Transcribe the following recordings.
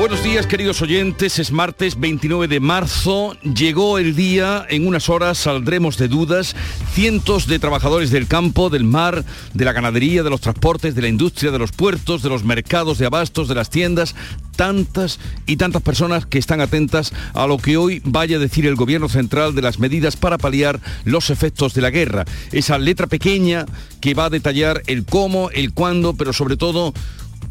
Buenos días queridos oyentes, es martes 29 de marzo, llegó el día, en unas horas saldremos de dudas, cientos de trabajadores del campo, del mar, de la ganadería, de los transportes, de la industria, de los puertos, de los mercados de abastos, de las tiendas, tantas y tantas personas que están atentas a lo que hoy vaya a decir el gobierno central de las medidas para paliar los efectos de la guerra. Esa letra pequeña que va a detallar el cómo, el cuándo, pero sobre todo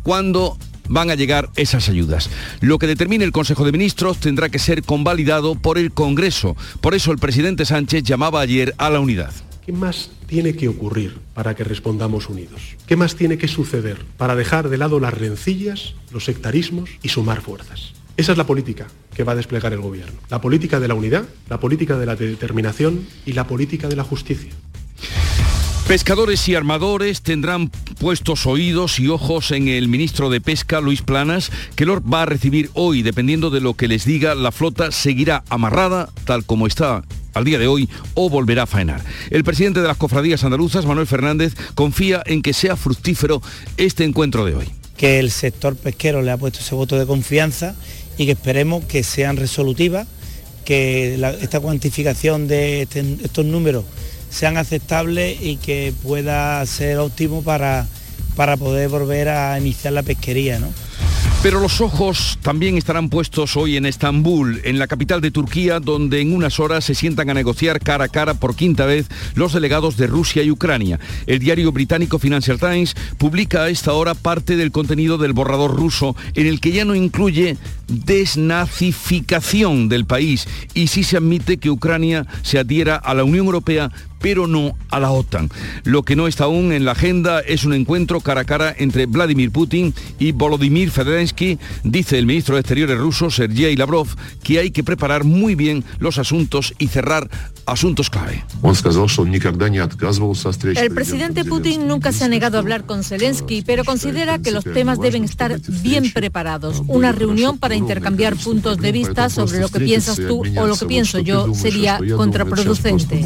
cuándo van a llegar esas ayudas. Lo que determine el Consejo de Ministros tendrá que ser convalidado por el Congreso. Por eso el presidente Sánchez llamaba ayer a la unidad. ¿Qué más tiene que ocurrir para que respondamos unidos? ¿Qué más tiene que suceder para dejar de lado las rencillas, los sectarismos y sumar fuerzas? Esa es la política que va a desplegar el Gobierno. La política de la unidad, la política de la determinación y la política de la justicia. Pescadores y armadores tendrán puestos oídos y ojos en el ministro de Pesca, Luis Planas, que los va a recibir hoy. Dependiendo de lo que les diga, la flota seguirá amarrada tal como está al día de hoy o volverá a faenar. El presidente de las cofradías andaluzas, Manuel Fernández, confía en que sea fructífero este encuentro de hoy. Que el sector pesquero le ha puesto ese voto de confianza y que esperemos que sean resolutivas, que esta cuantificación de este, estos números sean aceptables y que pueda ser óptimo para, para poder volver a iniciar la pesquería. ¿no? Pero los ojos también estarán puestos hoy en Estambul, en la capital de Turquía, donde en unas horas se sientan a negociar cara a cara por quinta vez los delegados de Rusia y Ucrania. El diario británico Financial Times publica a esta hora parte del contenido del borrador ruso, en el que ya no incluye desnazificación del país y sí se admite que Ucrania se adhiera a la Unión Europea pero no a la OTAN. Lo que no está aún en la agenda es un encuentro cara a cara entre Vladimir Putin y Volodymyr Zelensky, dice el ministro de Exteriores ruso Sergei Lavrov, que hay que preparar muy bien los asuntos y cerrar asuntos clave. El presidente Putin nunca se ha negado a hablar con Zelensky, pero considera que los temas deben estar bien preparados. Una reunión para intercambiar puntos de vista sobre lo que piensas tú o lo que pienso yo sería contraproducente.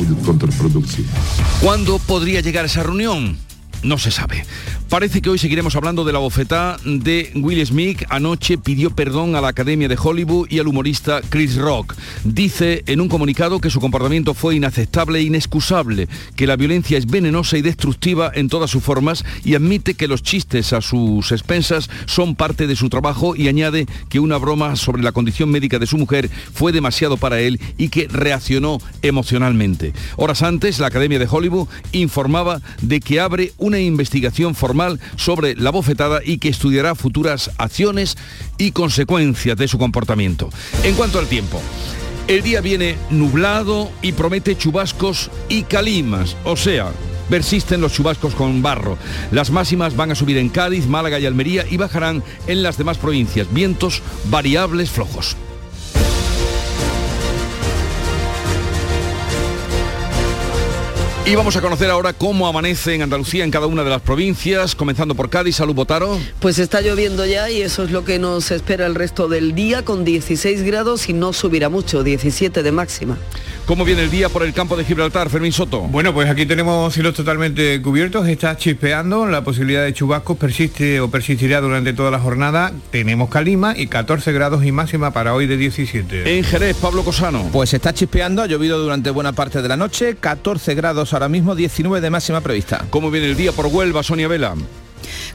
¿Cuándo podría llegar esa reunión? No se sabe. Parece que hoy seguiremos hablando de la bofetada de Will Smith. Anoche pidió perdón a la Academia de Hollywood y al humorista Chris Rock. Dice en un comunicado que su comportamiento fue inaceptable e inexcusable, que la violencia es venenosa y destructiva en todas sus formas y admite que los chistes a sus expensas son parte de su trabajo y añade que una broma sobre la condición médica de su mujer fue demasiado para él y que reaccionó emocionalmente. Horas antes, la Academia de Hollywood informaba de que abre una investigación formal sobre la bofetada y que estudiará futuras acciones y consecuencias de su comportamiento. En cuanto al tiempo, el día viene nublado y promete chubascos y calimas, o sea, persisten los chubascos con barro. Las máximas van a subir en Cádiz, Málaga y Almería y bajarán en las demás provincias. Vientos variables flojos. Y vamos a conocer ahora cómo amanece en Andalucía en cada una de las provincias, comenzando por Cádiz. Salud, Botaro. Pues está lloviendo ya y eso es lo que nos espera el resto del día con 16 grados y no subirá mucho, 17 de máxima. ¿Cómo viene el día por el campo de Gibraltar, Fermín Soto? Bueno, pues aquí tenemos cielos totalmente cubiertos, está chispeando, la posibilidad de chubascos persiste o persistirá durante toda la jornada. Tenemos calima y 14 grados y máxima para hoy de 17. En Jerez, Pablo Cosano. Pues está chispeando, ha llovido durante buena parte de la noche, 14 grados ahora mismo, 19 de máxima prevista. ¿Cómo viene el día por Huelva, Sonia Vela?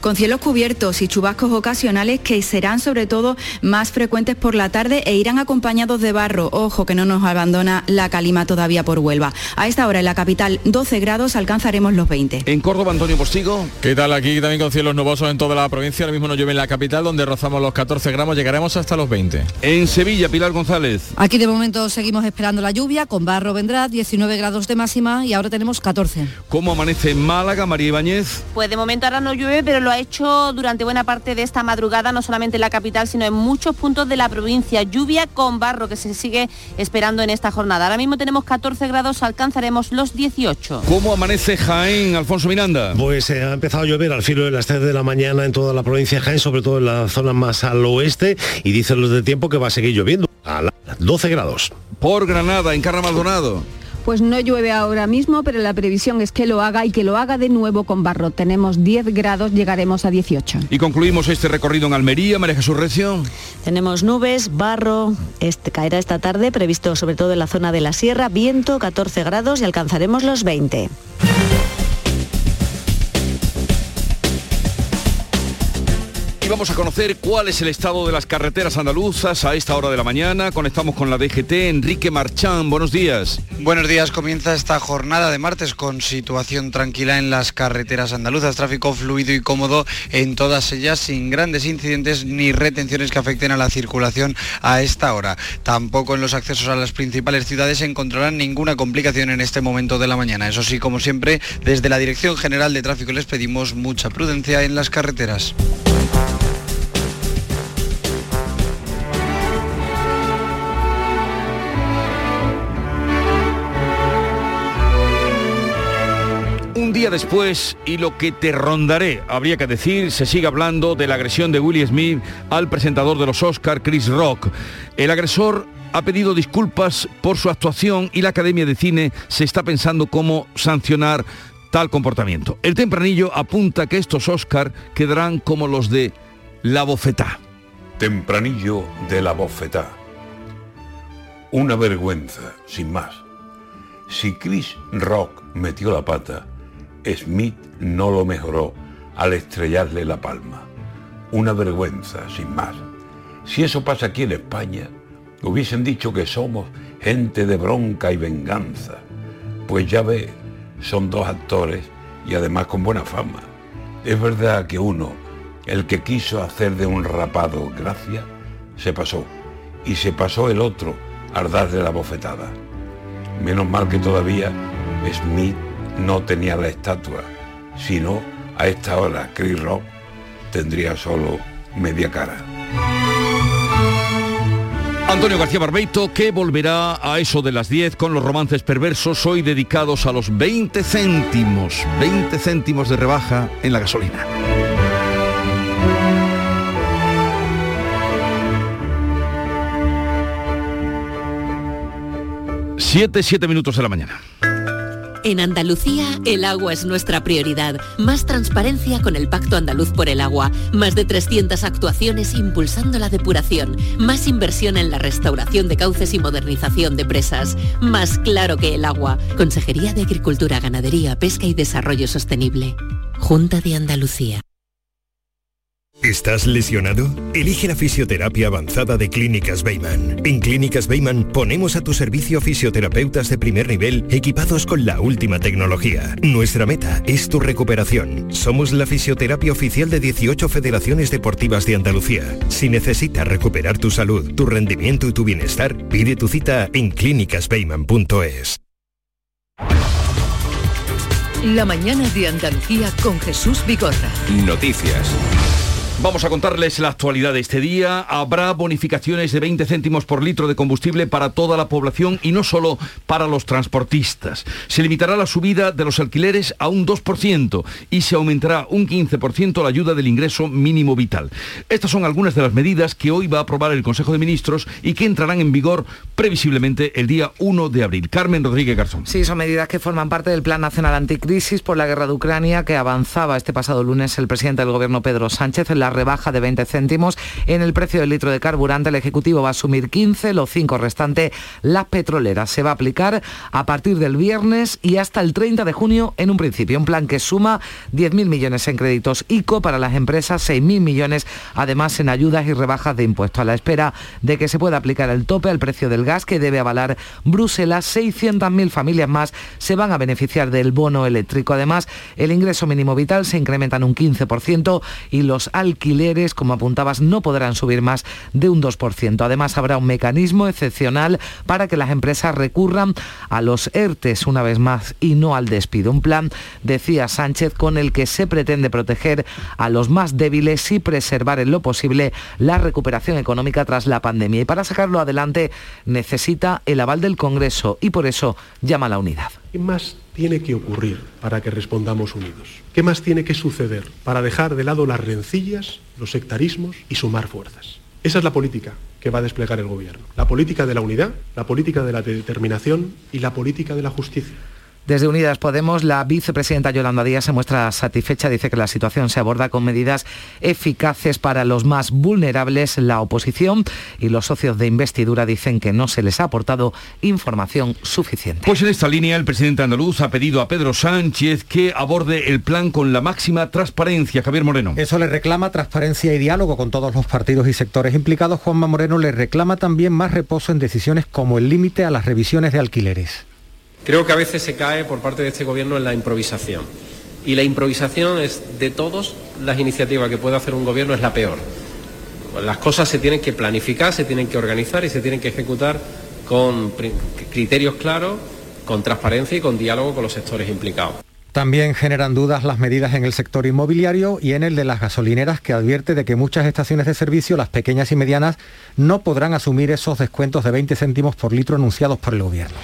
Con cielos cubiertos y chubascos ocasionales que serán sobre todo más frecuentes por la tarde e irán acompañados de barro. Ojo que no nos abandona la calima todavía por Huelva. A esta hora en la capital 12 grados alcanzaremos los 20. En Córdoba, Antonio Postigo. ¿Qué tal? Aquí también con cielos nubosos en toda la provincia. Ahora mismo nos llueve en la capital donde rozamos los 14 gramos, llegaremos hasta los 20. En Sevilla, Pilar González. Aquí de momento seguimos esperando la lluvia, con barro vendrá 19 grados de máxima y ahora tenemos 14. ¿Cómo amanece en Málaga, María Ibáñez? Pues de momento ahora no llueve, pero lo ha hecho durante buena parte de esta madrugada, no solamente en la capital, sino en muchos puntos de la provincia. Lluvia con barro que se sigue esperando en esta jornada. Ahora mismo tenemos 14 grados, alcanzaremos los 18. ¿Cómo amanece Jaén, Alfonso Miranda? Pues eh, ha empezado a llover al filo de las 3 de la mañana en toda la provincia de Jaén, sobre todo en la zona más al oeste, y dicen los de tiempo que va a seguir lloviendo a las 12 grados. Por Granada, en Carra Maldonado. Pues no llueve ahora mismo, pero la previsión es que lo haga y que lo haga de nuevo con barro. Tenemos 10 grados, llegaremos a 18. Y concluimos este recorrido en Almería, María Jesús Recio. Tenemos nubes, barro, este, caerá esta tarde, previsto sobre todo en la zona de la sierra, viento 14 grados y alcanzaremos los 20. Vamos a conocer cuál es el estado de las carreteras andaluzas a esta hora de la mañana. Conectamos con la DGT. Enrique Marchán, buenos días. Buenos días, comienza esta jornada de martes con situación tranquila en las carreteras andaluzas, tráfico fluido y cómodo en todas ellas, sin grandes incidentes ni retenciones que afecten a la circulación a esta hora. Tampoco en los accesos a las principales ciudades se encontrarán ninguna complicación en este momento de la mañana. Eso sí, como siempre, desde la Dirección General de Tráfico les pedimos mucha prudencia en las carreteras. Después, y lo que te rondaré, habría que decir, se sigue hablando de la agresión de Willie Smith al presentador de los Oscar, Chris Rock. El agresor ha pedido disculpas por su actuación y la Academia de Cine se está pensando cómo sancionar tal comportamiento. El tempranillo apunta que estos Oscar quedarán como los de La Bofetá. Tempranillo de La Bofetá. Una vergüenza, sin más. Si Chris Rock metió la pata, Smith no lo mejoró al estrellarle la palma. Una vergüenza, sin más. Si eso pasa aquí en España, hubiesen dicho que somos gente de bronca y venganza. Pues ya ve, son dos actores y además con buena fama. Es verdad que uno, el que quiso hacer de un rapado gracia, se pasó. Y se pasó el otro al darle la bofetada. Menos mal que todavía Smith no tenía la estatua, sino a esta hora Chris Rock tendría solo media cara. Antonio García Barbeito, que volverá a eso de las 10 con los romances perversos, hoy dedicados a los 20 céntimos, 20 céntimos de rebaja en la gasolina. 7, 7 minutos de la mañana. En Andalucía, el agua es nuestra prioridad. Más transparencia con el Pacto Andaluz por el Agua. Más de 300 actuaciones impulsando la depuración. Más inversión en la restauración de cauces y modernización de presas. Más claro que el agua. Consejería de Agricultura, Ganadería, Pesca y Desarrollo Sostenible. Junta de Andalucía. ¿Estás lesionado? Elige la fisioterapia avanzada de Clínicas Beyman. En Clínicas Beyman ponemos a tu servicio fisioterapeutas de primer nivel equipados con la última tecnología. Nuestra meta es tu recuperación. Somos la fisioterapia oficial de 18 federaciones deportivas de Andalucía. Si necesitas recuperar tu salud, tu rendimiento y tu bienestar, pide tu cita en clínicasbeyman.es. La mañana de Andalucía con Jesús Vigorra. Noticias. Vamos a contarles la actualidad de este día. Habrá bonificaciones de 20 céntimos por litro de combustible para toda la población y no solo para los transportistas. Se limitará la subida de los alquileres a un 2% y se aumentará un 15% la ayuda del ingreso mínimo vital. Estas son algunas de las medidas que hoy va a aprobar el Consejo de Ministros y que entrarán en vigor previsiblemente el día 1 de abril. Carmen Rodríguez Garzón. Sí, son medidas que forman parte del Plan Nacional Anticrisis por la guerra de Ucrania que avanzaba este pasado lunes el presidente del Gobierno Pedro Sánchez en la rebaja de 20 céntimos en el precio del litro de carburante. El Ejecutivo va a asumir 15, los 5 restantes las petroleras. Se va a aplicar a partir del viernes y hasta el 30 de junio en un principio. Un plan que suma 10.000 millones en créditos ICO para las empresas, 6.000 millones además en ayudas y rebajas de impuestos. A la espera de que se pueda aplicar el tope al precio del gas que debe avalar Bruselas, 600.000 familias más se van a beneficiar del bono eléctrico. Además, el ingreso mínimo vital se incrementa en un 15% y los alquileres alquileres, como apuntabas, no podrán subir más de un 2%. Además, habrá un mecanismo excepcional para que las empresas recurran a los ERTES una vez más y no al despido. Un plan, decía Sánchez, con el que se pretende proteger a los más débiles y preservar en lo posible la recuperación económica tras la pandemia. Y para sacarlo adelante necesita el aval del Congreso y por eso llama a la unidad. ¿Qué más tiene que ocurrir para que respondamos unidos? ¿Qué más tiene que suceder para dejar de lado las rencillas, los sectarismos y sumar fuerzas? Esa es la política que va a desplegar el Gobierno. La política de la unidad, la política de la determinación y la política de la justicia. Desde Unidas Podemos, la vicepresidenta Yolanda Díaz se muestra satisfecha, dice que la situación se aborda con medidas eficaces para los más vulnerables. La oposición y los socios de investidura dicen que no se les ha aportado información suficiente. Pues en esta línea el presidente andaluz ha pedido a Pedro Sánchez que aborde el plan con la máxima transparencia. Javier Moreno. Eso le reclama transparencia y diálogo con todos los partidos y sectores implicados. Juanma Moreno le reclama también más reposo en decisiones como el límite a las revisiones de alquileres. Creo que a veces se cae por parte de este gobierno en la improvisación. Y la improvisación es de todas las iniciativas que puede hacer un gobierno es la peor. Las cosas se tienen que planificar, se tienen que organizar y se tienen que ejecutar con criterios claros, con transparencia y con diálogo con los sectores implicados. También generan dudas las medidas en el sector inmobiliario y en el de las gasolineras que advierte de que muchas estaciones de servicio, las pequeñas y medianas, no podrán asumir esos descuentos de 20 céntimos por litro anunciados por el gobierno.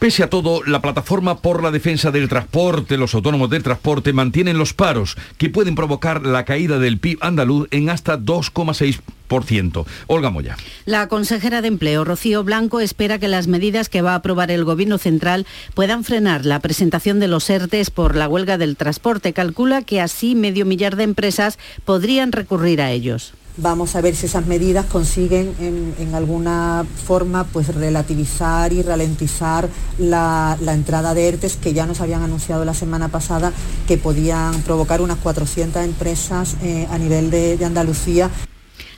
Pese a todo, la plataforma por la defensa del transporte, los autónomos del transporte, mantienen los paros que pueden provocar la caída del PIB andaluz en hasta 2,6%. Olga Moya. La consejera de Empleo, Rocío Blanco, espera que las medidas que va a aprobar el Gobierno Central puedan frenar la presentación de los ERTES por la huelga del transporte. Calcula que así medio millar de empresas podrían recurrir a ellos. Vamos a ver si esas medidas consiguen en, alguna forma pues relativizar y ralentizar la, entrada de ERTES que ya nos habían anunciado la semana pasada que podían provocar unas 400 empresas eh, a nivel de, de Andalucía.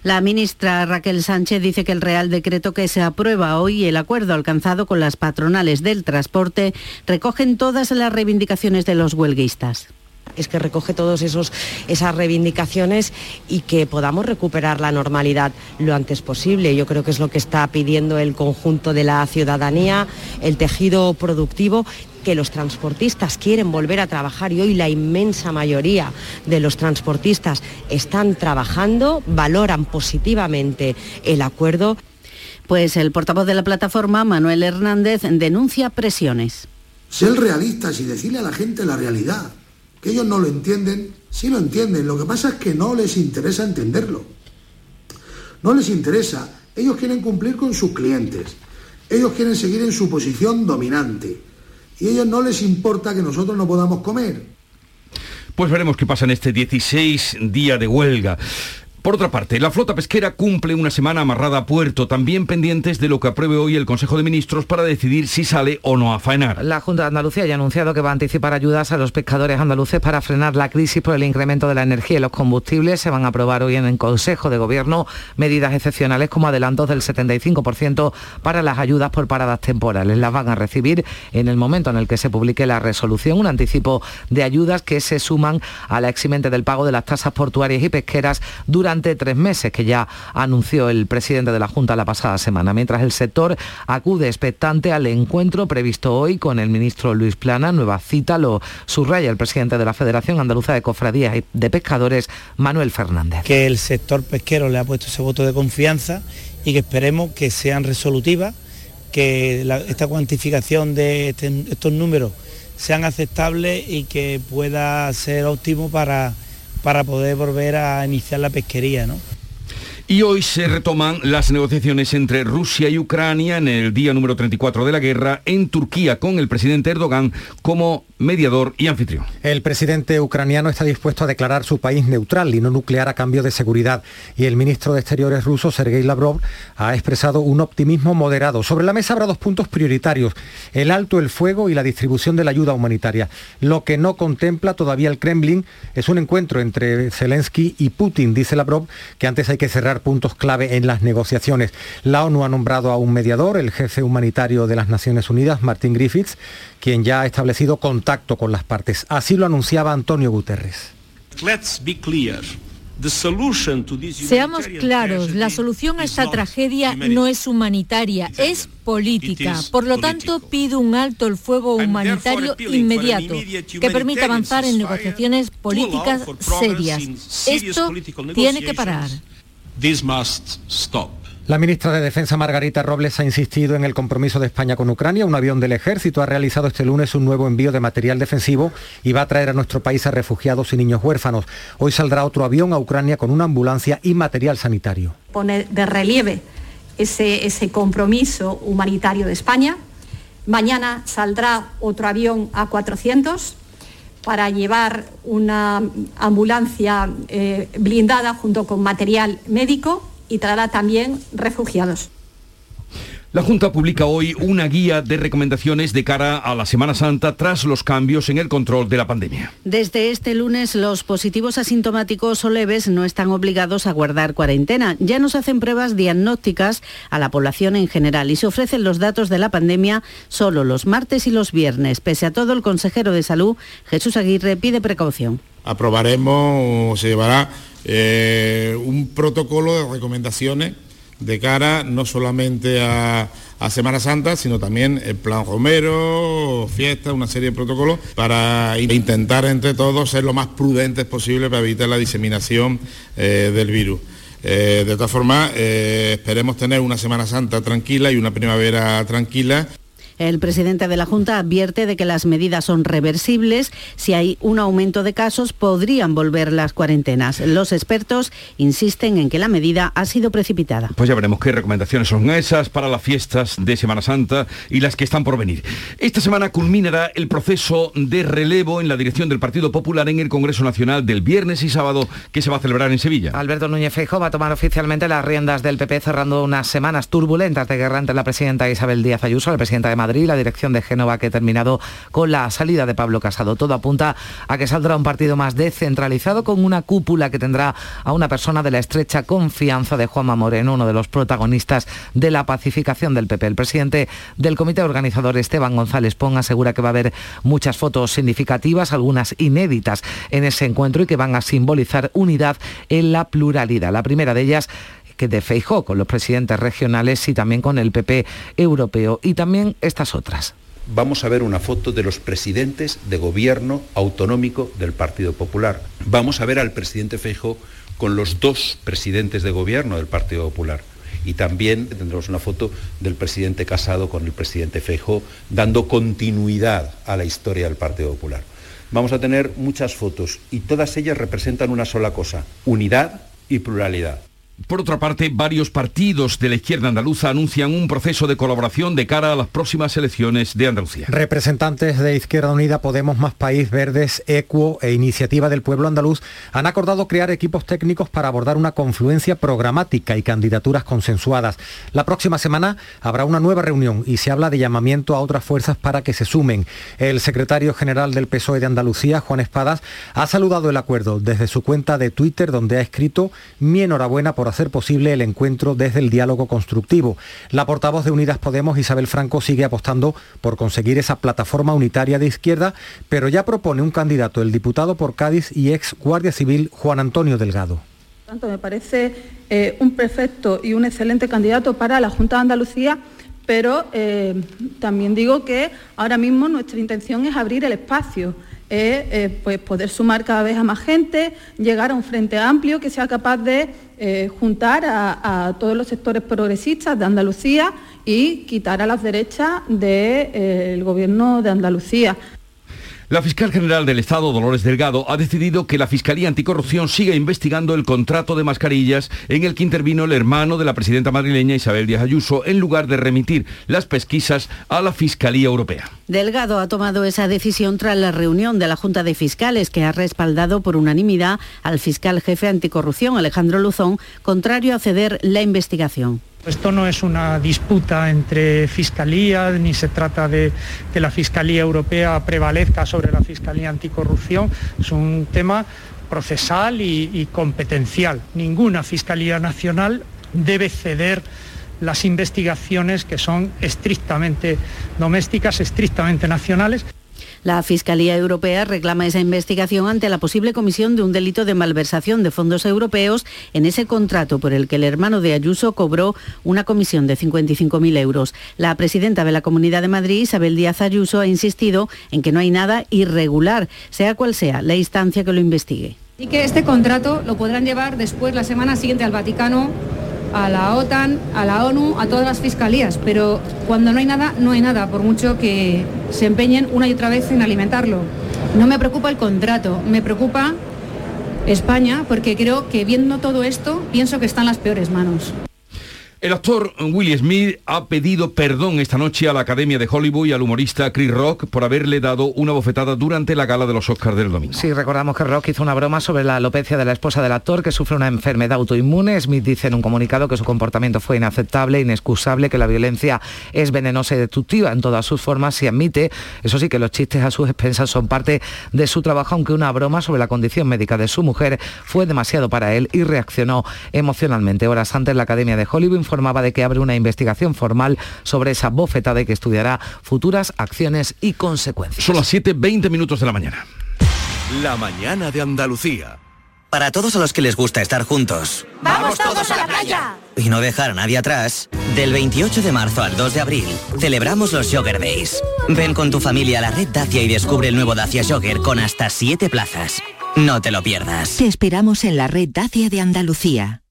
La ministra Raquel Sánchez dice que el Real Decreto que se aprueba hoy y el acuerdo alcanzado con las patronales del transporte recogen todas las reivindicaciones de los huelguistas es que recoge todas esas reivindicaciones y que podamos recuperar la normalidad lo antes posible. Yo creo que es lo que está pidiendo el conjunto de la ciudadanía, el tejido productivo que los transportistas quieren volver a trabajar y hoy la inmensa mayoría de los transportistas están trabajando, valoran positivamente el acuerdo. Pues el portavoz de la plataforma, Manuel Hernández, denuncia presiones. Ser realistas y decirle a la gente la realidad que ellos no lo entienden, sí lo entienden, lo que pasa es que no les interesa entenderlo. No les interesa, ellos quieren cumplir con sus clientes, ellos quieren seguir en su posición dominante y a ellos no les importa que nosotros no podamos comer. Pues veremos qué pasa en este 16 día de huelga. Por otra parte, la flota pesquera cumple una semana amarrada a puerto, también pendientes de lo que apruebe hoy el Consejo de Ministros para decidir si sale o no a faenar. La Junta de Andalucía ya ha anunciado que va a anticipar ayudas a los pescadores andaluces para frenar la crisis por el incremento de la energía y los combustibles. Se van a aprobar hoy en el Consejo de Gobierno medidas excepcionales como adelantos del 75% para las ayudas por paradas temporales. Las van a recibir en el momento en el que se publique la resolución, un anticipo de ayudas que se suman a la eximente del pago de las tasas portuarias y pesqueras durante durante tres meses, que ya anunció el presidente de la Junta la pasada semana, mientras el sector acude expectante al encuentro previsto hoy con el ministro Luis Plana. Nueva cita lo subraya el presidente de la Federación Andaluza de Cofradías y de Pescadores, Manuel Fernández. Que el sector pesquero le ha puesto ese voto de confianza y que esperemos que sean resolutivas, que esta cuantificación de este, estos números sean aceptables y que pueda ser óptimo para para poder volver a iniciar la pesquería. ¿no? Y hoy se retoman las negociaciones entre Rusia y Ucrania en el día número 34 de la guerra en Turquía con el presidente Erdogan como mediador y anfitrión. El presidente ucraniano está dispuesto a declarar su país neutral y no nuclear a cambio de seguridad. Y el ministro de Exteriores ruso, Sergei Lavrov, ha expresado un optimismo moderado. Sobre la mesa habrá dos puntos prioritarios, el alto el fuego y la distribución de la ayuda humanitaria. Lo que no contempla todavía el Kremlin es un encuentro entre Zelensky y Putin, dice Lavrov, que antes hay que cerrar puntos clave en las negociaciones. La ONU ha nombrado a un mediador, el jefe humanitario de las Naciones Unidas, Martin Griffiths, quien ya ha establecido contacto con las partes. Así lo anunciaba Antonio Guterres. Seamos claros, la solución a esta tragedia no es humanitaria, es política. Por lo tanto, pido un alto el fuego humanitario inmediato que permita avanzar en negociaciones políticas serias. Esto tiene que parar. La ministra de Defensa Margarita Robles ha insistido en el compromiso de España con Ucrania. Un avión del ejército ha realizado este lunes un nuevo envío de material defensivo y va a traer a nuestro país a refugiados y niños huérfanos. Hoy saldrá otro avión a Ucrania con una ambulancia y material sanitario. Pone de relieve ese, ese compromiso humanitario de España. Mañana saldrá otro avión A400 para llevar una ambulancia eh, blindada junto con material médico y traerá también refugiados. La Junta publica hoy una guía de recomendaciones de cara a la Semana Santa tras los cambios en el control de la pandemia. Desde este lunes los positivos asintomáticos o leves no están obligados a guardar cuarentena. Ya nos hacen pruebas diagnósticas a la población en general y se ofrecen los datos de la pandemia solo los martes y los viernes. Pese a todo, el consejero de Salud, Jesús Aguirre, pide precaución. Aprobaremos, se llevará eh, un protocolo de recomendaciones de cara no solamente a, Semana Santa, sino también el plan Romero, fiesta, una serie de protocolos para intentar entre todos ser lo más prudentes posible para evitar la diseminación eh, del virus. Eh, de todas formas, esperemos tener una Semana Santa tranquila y una primavera tranquila. El presidente de la Junta advierte de que las medidas son reversibles. Si hay un aumento de casos, podrían volver las cuarentenas. Los expertos insisten en que la medida ha sido precipitada. Pues ya veremos qué recomendaciones son esas para las fiestas de Semana Santa y las que están por venir. Esta semana culminará el proceso de relevo en la dirección del Partido Popular en el Congreso Nacional del viernes y sábado que se va a celebrar en Sevilla. Alberto Núñez Feijóo va a tomar oficialmente las riendas del PP cerrando unas semanas turbulentas de guerra entre la presidenta Isabel Díaz Ayuso, la presidenta de Madrid y la dirección de Génova que ha terminado con la salida de Pablo Casado. Todo apunta a que saldrá un partido más descentralizado con una cúpula que tendrá a una persona de la estrecha confianza de Juanma Moreno, uno de los protagonistas de la pacificación del PP. El presidente del comité organizador, Esteban González Pong, asegura que va a haber muchas fotos significativas, algunas inéditas en ese encuentro y que van a simbolizar unidad en la pluralidad. La primera de ellas de Feijó con los presidentes regionales y también con el PP europeo y también estas otras. Vamos a ver una foto de los presidentes de gobierno autonómico del Partido Popular. Vamos a ver al presidente Feijó con los dos presidentes de gobierno del Partido Popular. Y también tendremos una foto del presidente Casado con el presidente Feijó, dando continuidad a la historia del Partido Popular. Vamos a tener muchas fotos y todas ellas representan una sola cosa, unidad y pluralidad. Por otra parte, varios partidos de la izquierda andaluza anuncian un proceso de colaboración de cara a las próximas elecciones de Andalucía. Representantes de Izquierda Unida, Podemos Más País, Verdes, Equo e Iniciativa del Pueblo Andaluz han acordado crear equipos técnicos para abordar una confluencia programática y candidaturas consensuadas. La próxima semana habrá una nueva reunión y se habla de llamamiento a otras fuerzas para que se sumen. El secretario general del PSOE de Andalucía, Juan Espadas, ha saludado el acuerdo desde su cuenta de Twitter donde ha escrito mi enhorabuena por hacer posible el encuentro desde el diálogo constructivo. La portavoz de Unidas Podemos, Isabel Franco, sigue apostando por conseguir esa plataforma unitaria de izquierda, pero ya propone un candidato, el diputado por Cádiz y ex Guardia Civil, Juan Antonio Delgado. Tanto me parece eh, un perfecto y un excelente candidato para la Junta de Andalucía, pero eh, también digo que ahora mismo nuestra intención es abrir el espacio es eh, pues poder sumar cada vez a más gente, llegar a un frente amplio que sea capaz de eh, juntar a, todos los sectores progresistas de Andalucía y quitar a las derechas del eh, gobierno de Andalucía. La fiscal general del Estado, Dolores Delgado, ha decidido que la Fiscalía Anticorrupción siga investigando el contrato de mascarillas en el que intervino el hermano de la presidenta madrileña Isabel Díaz Ayuso, en lugar de remitir las pesquisas a la Fiscalía Europea. Delgado ha tomado esa decisión tras la reunión de la Junta de Fiscales, que ha respaldado por unanimidad al fiscal jefe anticorrupción, Alejandro Luzón, contrario a ceder la investigación. Esto no es una disputa entre fiscalías, ni se trata de que la Fiscalía Europea prevalezca sobre la Fiscalía Anticorrupción, es un tema procesal y, competencial. Ninguna Fiscalía Nacional debe ceder las investigaciones que son estrictamente domésticas, estrictamente nacionales. La Fiscalía Europea reclama esa investigación ante la posible comisión de un delito de malversación de fondos europeos en ese contrato por el que el hermano de Ayuso cobró una comisión de 55.000 euros. La presidenta de la Comunidad de Madrid, Isabel Díaz Ayuso, ha insistido en que no hay nada irregular, sea cual sea la instancia que lo investigue. Y que este contrato lo podrán llevar después la semana siguiente al Vaticano a la OTAN, a la ONU, a todas las fiscalías, pero cuando no hay nada, no hay nada, por mucho que se empeñen una y otra vez en alimentarlo. No me preocupa el contrato, me preocupa España, porque creo que viendo todo esto, pienso que está en las peores manos. El actor Will Smith ha pedido perdón esta noche a la Academia de Hollywood y al humorista Chris Rock por haberle dado una bofetada durante la gala de los Oscars del domingo. Sí, recordamos que Rock hizo una broma sobre la alopecia de la esposa del actor que sufre una enfermedad autoinmune. Smith dice en un comunicado que su comportamiento fue inaceptable, inexcusable, que la violencia es venenosa y destructiva en todas sus formas y admite, eso sí, que los chistes a sus expensas son parte de su trabajo, aunque una broma sobre la condición médica de su mujer fue demasiado para él y reaccionó emocionalmente. Horas antes la Academia de Hollywood informaba de que abre una investigación formal sobre esa bofetada y que estudiará futuras acciones y consecuencias. Son las 7.20 minutos de la mañana. La mañana de Andalucía. Para todos a los que les gusta estar juntos. ¡Vamos todos a la playa! Y no dejar a nadie atrás. Del 28 de marzo al 2 de abril, celebramos los Jogger Days. Ven con tu familia a la red Dacia y descubre el nuevo Dacia Jogger con hasta 7 plazas. No te lo pierdas. Te esperamos en la red Dacia de Andalucía.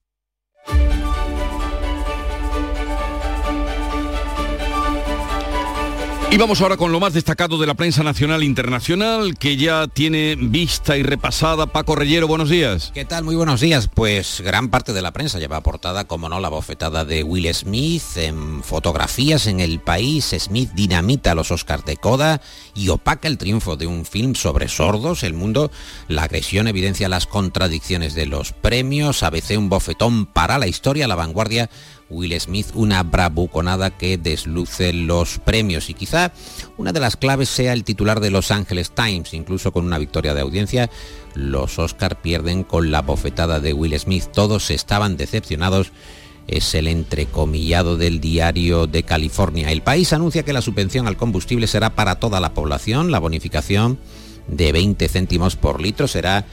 Y vamos ahora con lo más destacado de la prensa nacional e internacional, que ya tiene vista y repasada. Paco Reyero, buenos días. ¿Qué tal? Muy buenos días. Pues gran parte de la prensa lleva aportada, como no, la bofetada de Will Smith en fotografías en el país. Smith dinamita los Oscars de Coda y opaca el triunfo de un film sobre sordos. El mundo, la agresión evidencia las contradicciones de los premios. ABC un bofetón para la historia, la vanguardia Will Smith una bravuconada que desluce los premios. Y quizá una de las claves sea el titular de Los Angeles Times, incluso con una victoria de audiencia, los Oscar pierden con la bofetada de Will Smith, todos estaban decepcionados. Es el entrecomillado del diario de California. El país anuncia que la subvención al combustible será para toda la población, la bonificación de 20 céntimos por litro será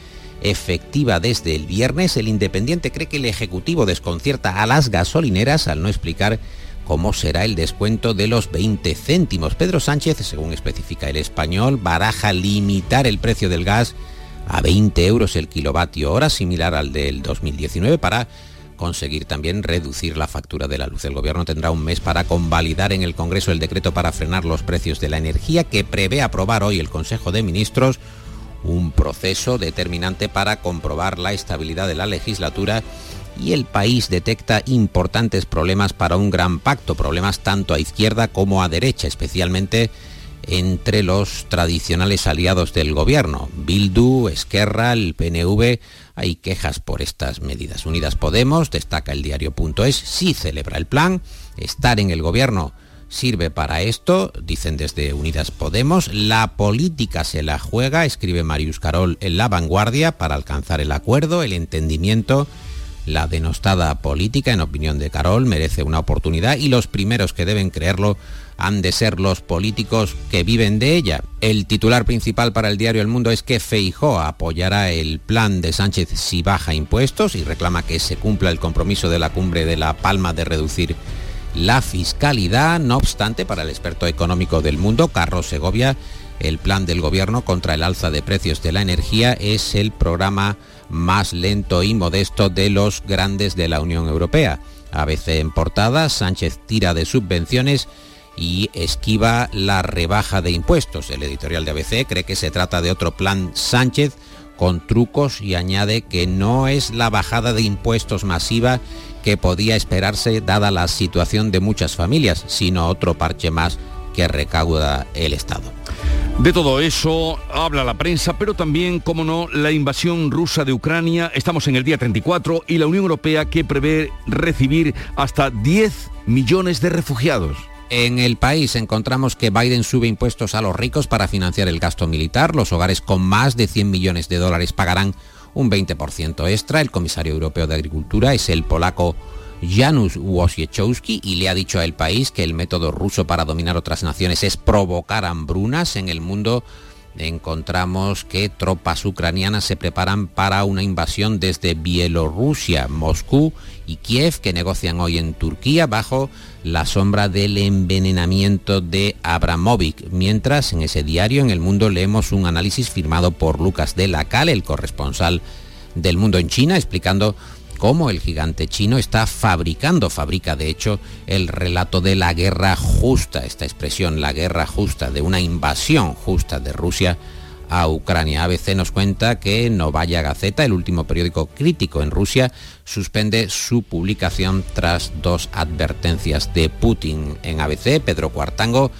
efectiva desde el viernes, el Independiente cree que el Ejecutivo desconcierta a las gasolineras al no explicar cómo será el descuento de los 20 céntimos. Pedro Sánchez, según especifica el español, baraja limitar el precio del gas a 20 euros el kilovatio hora, similar al del 2019, para conseguir también reducir la factura de la luz. El Gobierno tendrá un mes para convalidar en el Congreso el decreto para frenar los precios de la energía que prevé aprobar hoy el Consejo de Ministros un proceso determinante para comprobar la estabilidad de la legislatura y el país detecta importantes problemas para un gran pacto, problemas tanto a izquierda como a derecha, especialmente entre los tradicionales aliados del gobierno. Bildu, Esquerra, el PNV, hay quejas por estas medidas. Unidas Podemos, destaca el diario.es, sí celebra el plan, estar en el gobierno sirve para esto, dicen desde Unidas Podemos. La política se la juega, escribe Marius Carol en La Vanguardia, para alcanzar el acuerdo, el entendimiento. La denostada política, en opinión de Carol, merece una oportunidad y los primeros que deben creerlo han de ser los políticos que viven de ella. El titular principal para el diario El Mundo es que Feijó apoyará el plan de Sánchez si baja impuestos y reclama que se cumpla el compromiso de la cumbre de La Palma de reducir la fiscalidad. No obstante, para el experto económico del mundo, Carlos Segovia, el plan del gobierno contra el alza de precios de la energía es el programa más lento y modesto de los grandes de la Unión Europea. A veces en portada, Sánchez tira de subvenciones y esquiva la rebaja de impuestos. El editorial de ABC cree que se trata de otro plan Sánchez con trucos y añade que no es la bajada de impuestos masiva que podía esperarse dada la situación de muchas familias, sino otro parche más que recauda el Estado. De todo eso habla la prensa, pero también, como no, la invasión rusa de Ucrania. Estamos en el día 34 y la Unión Europea que prevé recibir hasta 10 millones de refugiados. En el país encontramos que Biden sube impuestos a los ricos para financiar el gasto militar. Los hogares con más de 100 millones de dólares pagarán un 20% extra. El comisario europeo de Agricultura es el polaco Janusz Wojciechowski y le ha dicho al país que el método ruso para dominar otras naciones es provocar hambrunas en el mundo encontramos que tropas ucranianas se preparan para una invasión desde Bielorrusia, Moscú y Kiev, que negocian hoy en Turquía bajo la sombra del envenenamiento de Abramovic. Mientras en ese diario en el mundo leemos un análisis firmado por Lucas de la Cal, el corresponsal del mundo en China, explicando cómo el gigante chino está fabricando, fabrica de hecho el relato de la guerra justa, esta expresión, la guerra justa, de una invasión justa de Rusia a Ucrania. ABC nos cuenta que Novaya Gazeta, el último periódico crítico en Rusia, suspende su publicación tras dos advertencias de Putin. En ABC, Pedro Cuartango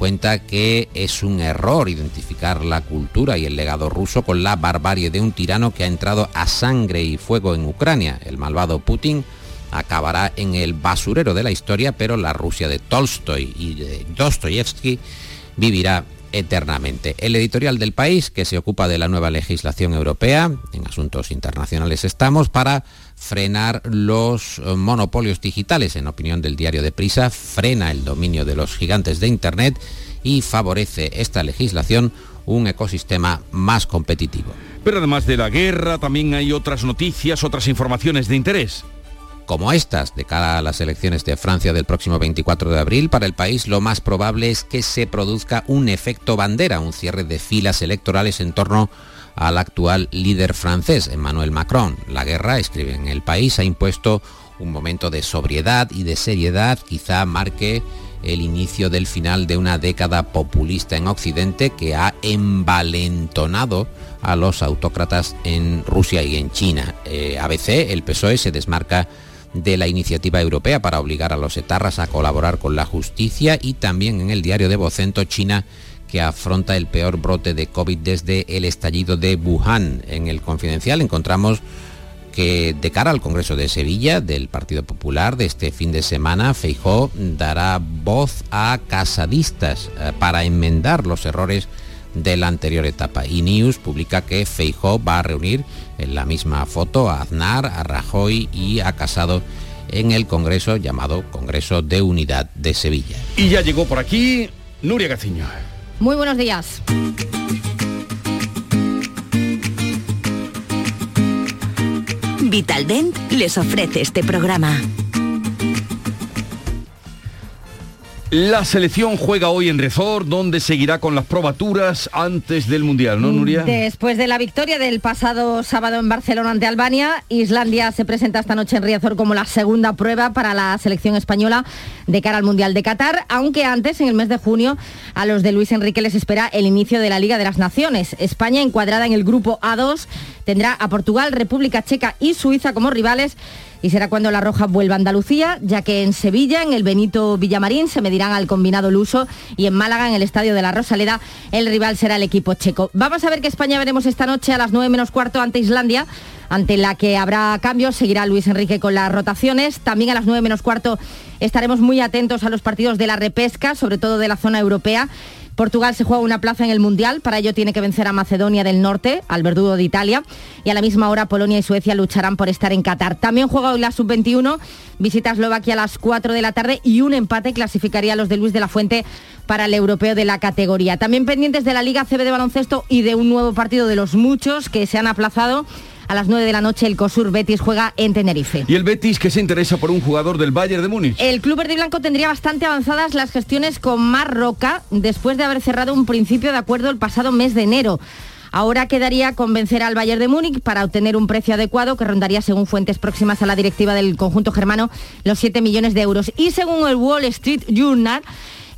cuenta que es un error identificar la cultura y el legado ruso con la barbarie de un tirano que ha entrado a sangre y fuego en Ucrania. El malvado Putin acabará en el basurero de la historia, pero la Rusia de Tolstoy y de Dostoyevsky vivirá eternamente. El editorial del país, que se ocupa de la nueva legislación europea, en asuntos internacionales estamos, para frenar los eh, monopolios digitales. En opinión del diario de Prisa, frena el dominio de los gigantes de Internet y favorece esta legislación un ecosistema más competitivo. Pero además de la guerra, también hay otras noticias, otras informaciones de interés como estas de cara a las elecciones de Francia del próximo 24 de abril, para el país lo más probable es que se produzca un efecto bandera, un cierre de filas electorales en torno al actual líder francés, Emmanuel Macron. La guerra, escribe en el país, ha impuesto un momento de sobriedad y de seriedad, quizá marque el inicio del final de una década populista en Occidente que ha envalentonado a los autócratas en Rusia y en China. Eh, ABC, el PSOE, se desmarca de la iniciativa europea para obligar a los etarras a colaborar con la justicia y también en el diario de Vocento China que afronta el peor brote de COVID desde el estallido de Wuhan. En el confidencial encontramos que de cara al Congreso de Sevilla del Partido Popular de este fin de semana, Feijó dará voz a casadistas eh, para enmendar los errores de la anterior etapa. Y News publica que Feijó va a reunir en la misma foto a Aznar, a Rajoy y a Casado en el Congreso llamado Congreso de Unidad de Sevilla. Y ya llegó por aquí Nuria Gaciño. Muy buenos días. Vitaldent les ofrece este programa. La selección juega hoy en Rezor, donde seguirá con las probaturas antes del Mundial, ¿no, Nuria? Después de la victoria del pasado sábado en Barcelona ante Albania, Islandia se presenta esta noche en Riazor como la segunda prueba para la selección española de cara al Mundial de Qatar, aunque antes, en el mes de junio, a los de Luis Enrique les espera el inicio de la Liga de las Naciones. España, encuadrada en el grupo A2, tendrá a Portugal, República Checa y Suiza como rivales y será cuando la Roja vuelva a Andalucía, ya que en Sevilla, en el Benito Villamarín, se medirán al combinado luso y en Málaga, en el Estadio de la Rosaleda, el rival será el equipo checo. Vamos a ver que España veremos esta noche a las 9 menos cuarto ante Islandia, ante la que habrá cambios, seguirá Luis Enrique con las rotaciones. También a las 9 menos cuarto estaremos muy atentos a los partidos de la repesca, sobre todo de la zona europea. Portugal se juega una plaza en el Mundial, para ello tiene que vencer a Macedonia del Norte, al verdugo de Italia, y a la misma hora Polonia y Suecia lucharán por estar en Qatar. También juega hoy la Sub-21, visita Eslovaquia a las 4 de la tarde y un empate clasificaría a los de Luis de la Fuente para el europeo de la categoría. También pendientes de la Liga CB de baloncesto y de un nuevo partido de los muchos que se han aplazado a las 9 de la noche el COSUR Betis juega en Tenerife. ¿Y el Betis que se interesa por un jugador del Bayern de Múnich? El club verde y blanco tendría bastante avanzadas las gestiones con Marroca después de haber cerrado un principio de acuerdo el pasado mes de enero. Ahora quedaría convencer al Bayern de Múnich para obtener un precio adecuado que rondaría, según fuentes próximas a la directiva del conjunto germano, los 7 millones de euros. Y según el Wall Street Journal,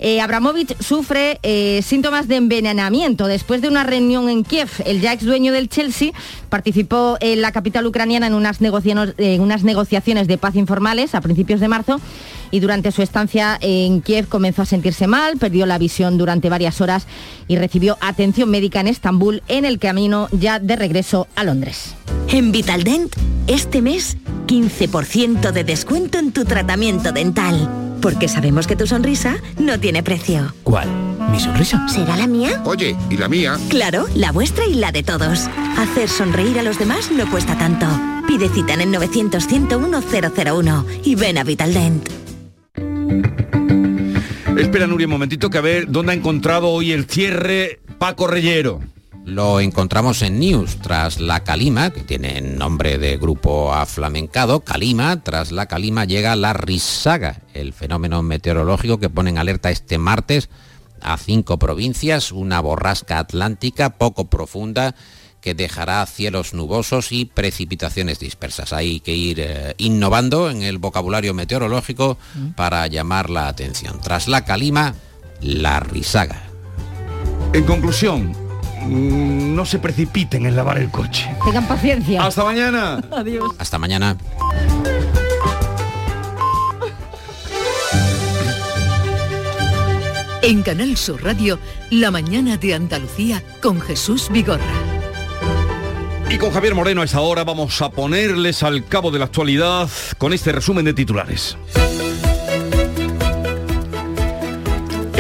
eh, Abramovich sufre eh, síntomas de envenenamiento después de una reunión en Kiev. El ya ex dueño del Chelsea participó en la capital ucraniana en unas, en unas negociaciones de paz informales a principios de marzo y durante su estancia en Kiev comenzó a sentirse mal, perdió la visión durante varias horas y recibió atención médica en Estambul en el camino ya de regreso a Londres. En Vitaldent, este mes, 15% de descuento en tu tratamiento dental. Porque sabemos que tu sonrisa no tiene precio. ¿Cuál? ¿Mi sonrisa? ¿Será la mía? Oye, ¿y la mía? Claro, la vuestra y la de todos. Hacer sonreír a los demás no cuesta tanto. Pide cita en el 900 101 001 y ven a Vitaldent. Espera, Nuria, un momentito que a ver dónde ha encontrado hoy el cierre Paco Reyero. Lo encontramos en News tras la calima, que tiene nombre de grupo aflamencado. Calima, tras la calima llega la risaga, el fenómeno meteorológico que pone en alerta este martes a cinco provincias, una borrasca atlántica poco profunda que dejará cielos nubosos y precipitaciones dispersas. Hay que ir eh, innovando en el vocabulario meteorológico mm. para llamar la atención. Tras la calima, la risaga. En conclusión, no se precipiten en lavar el coche. Tengan paciencia. Hasta mañana. Adiós. Hasta mañana. En Canal Sur Radio, La mañana de Andalucía con Jesús Vigorra. Y con Javier Moreno a esta hora vamos a ponerles al cabo de la actualidad con este resumen de titulares.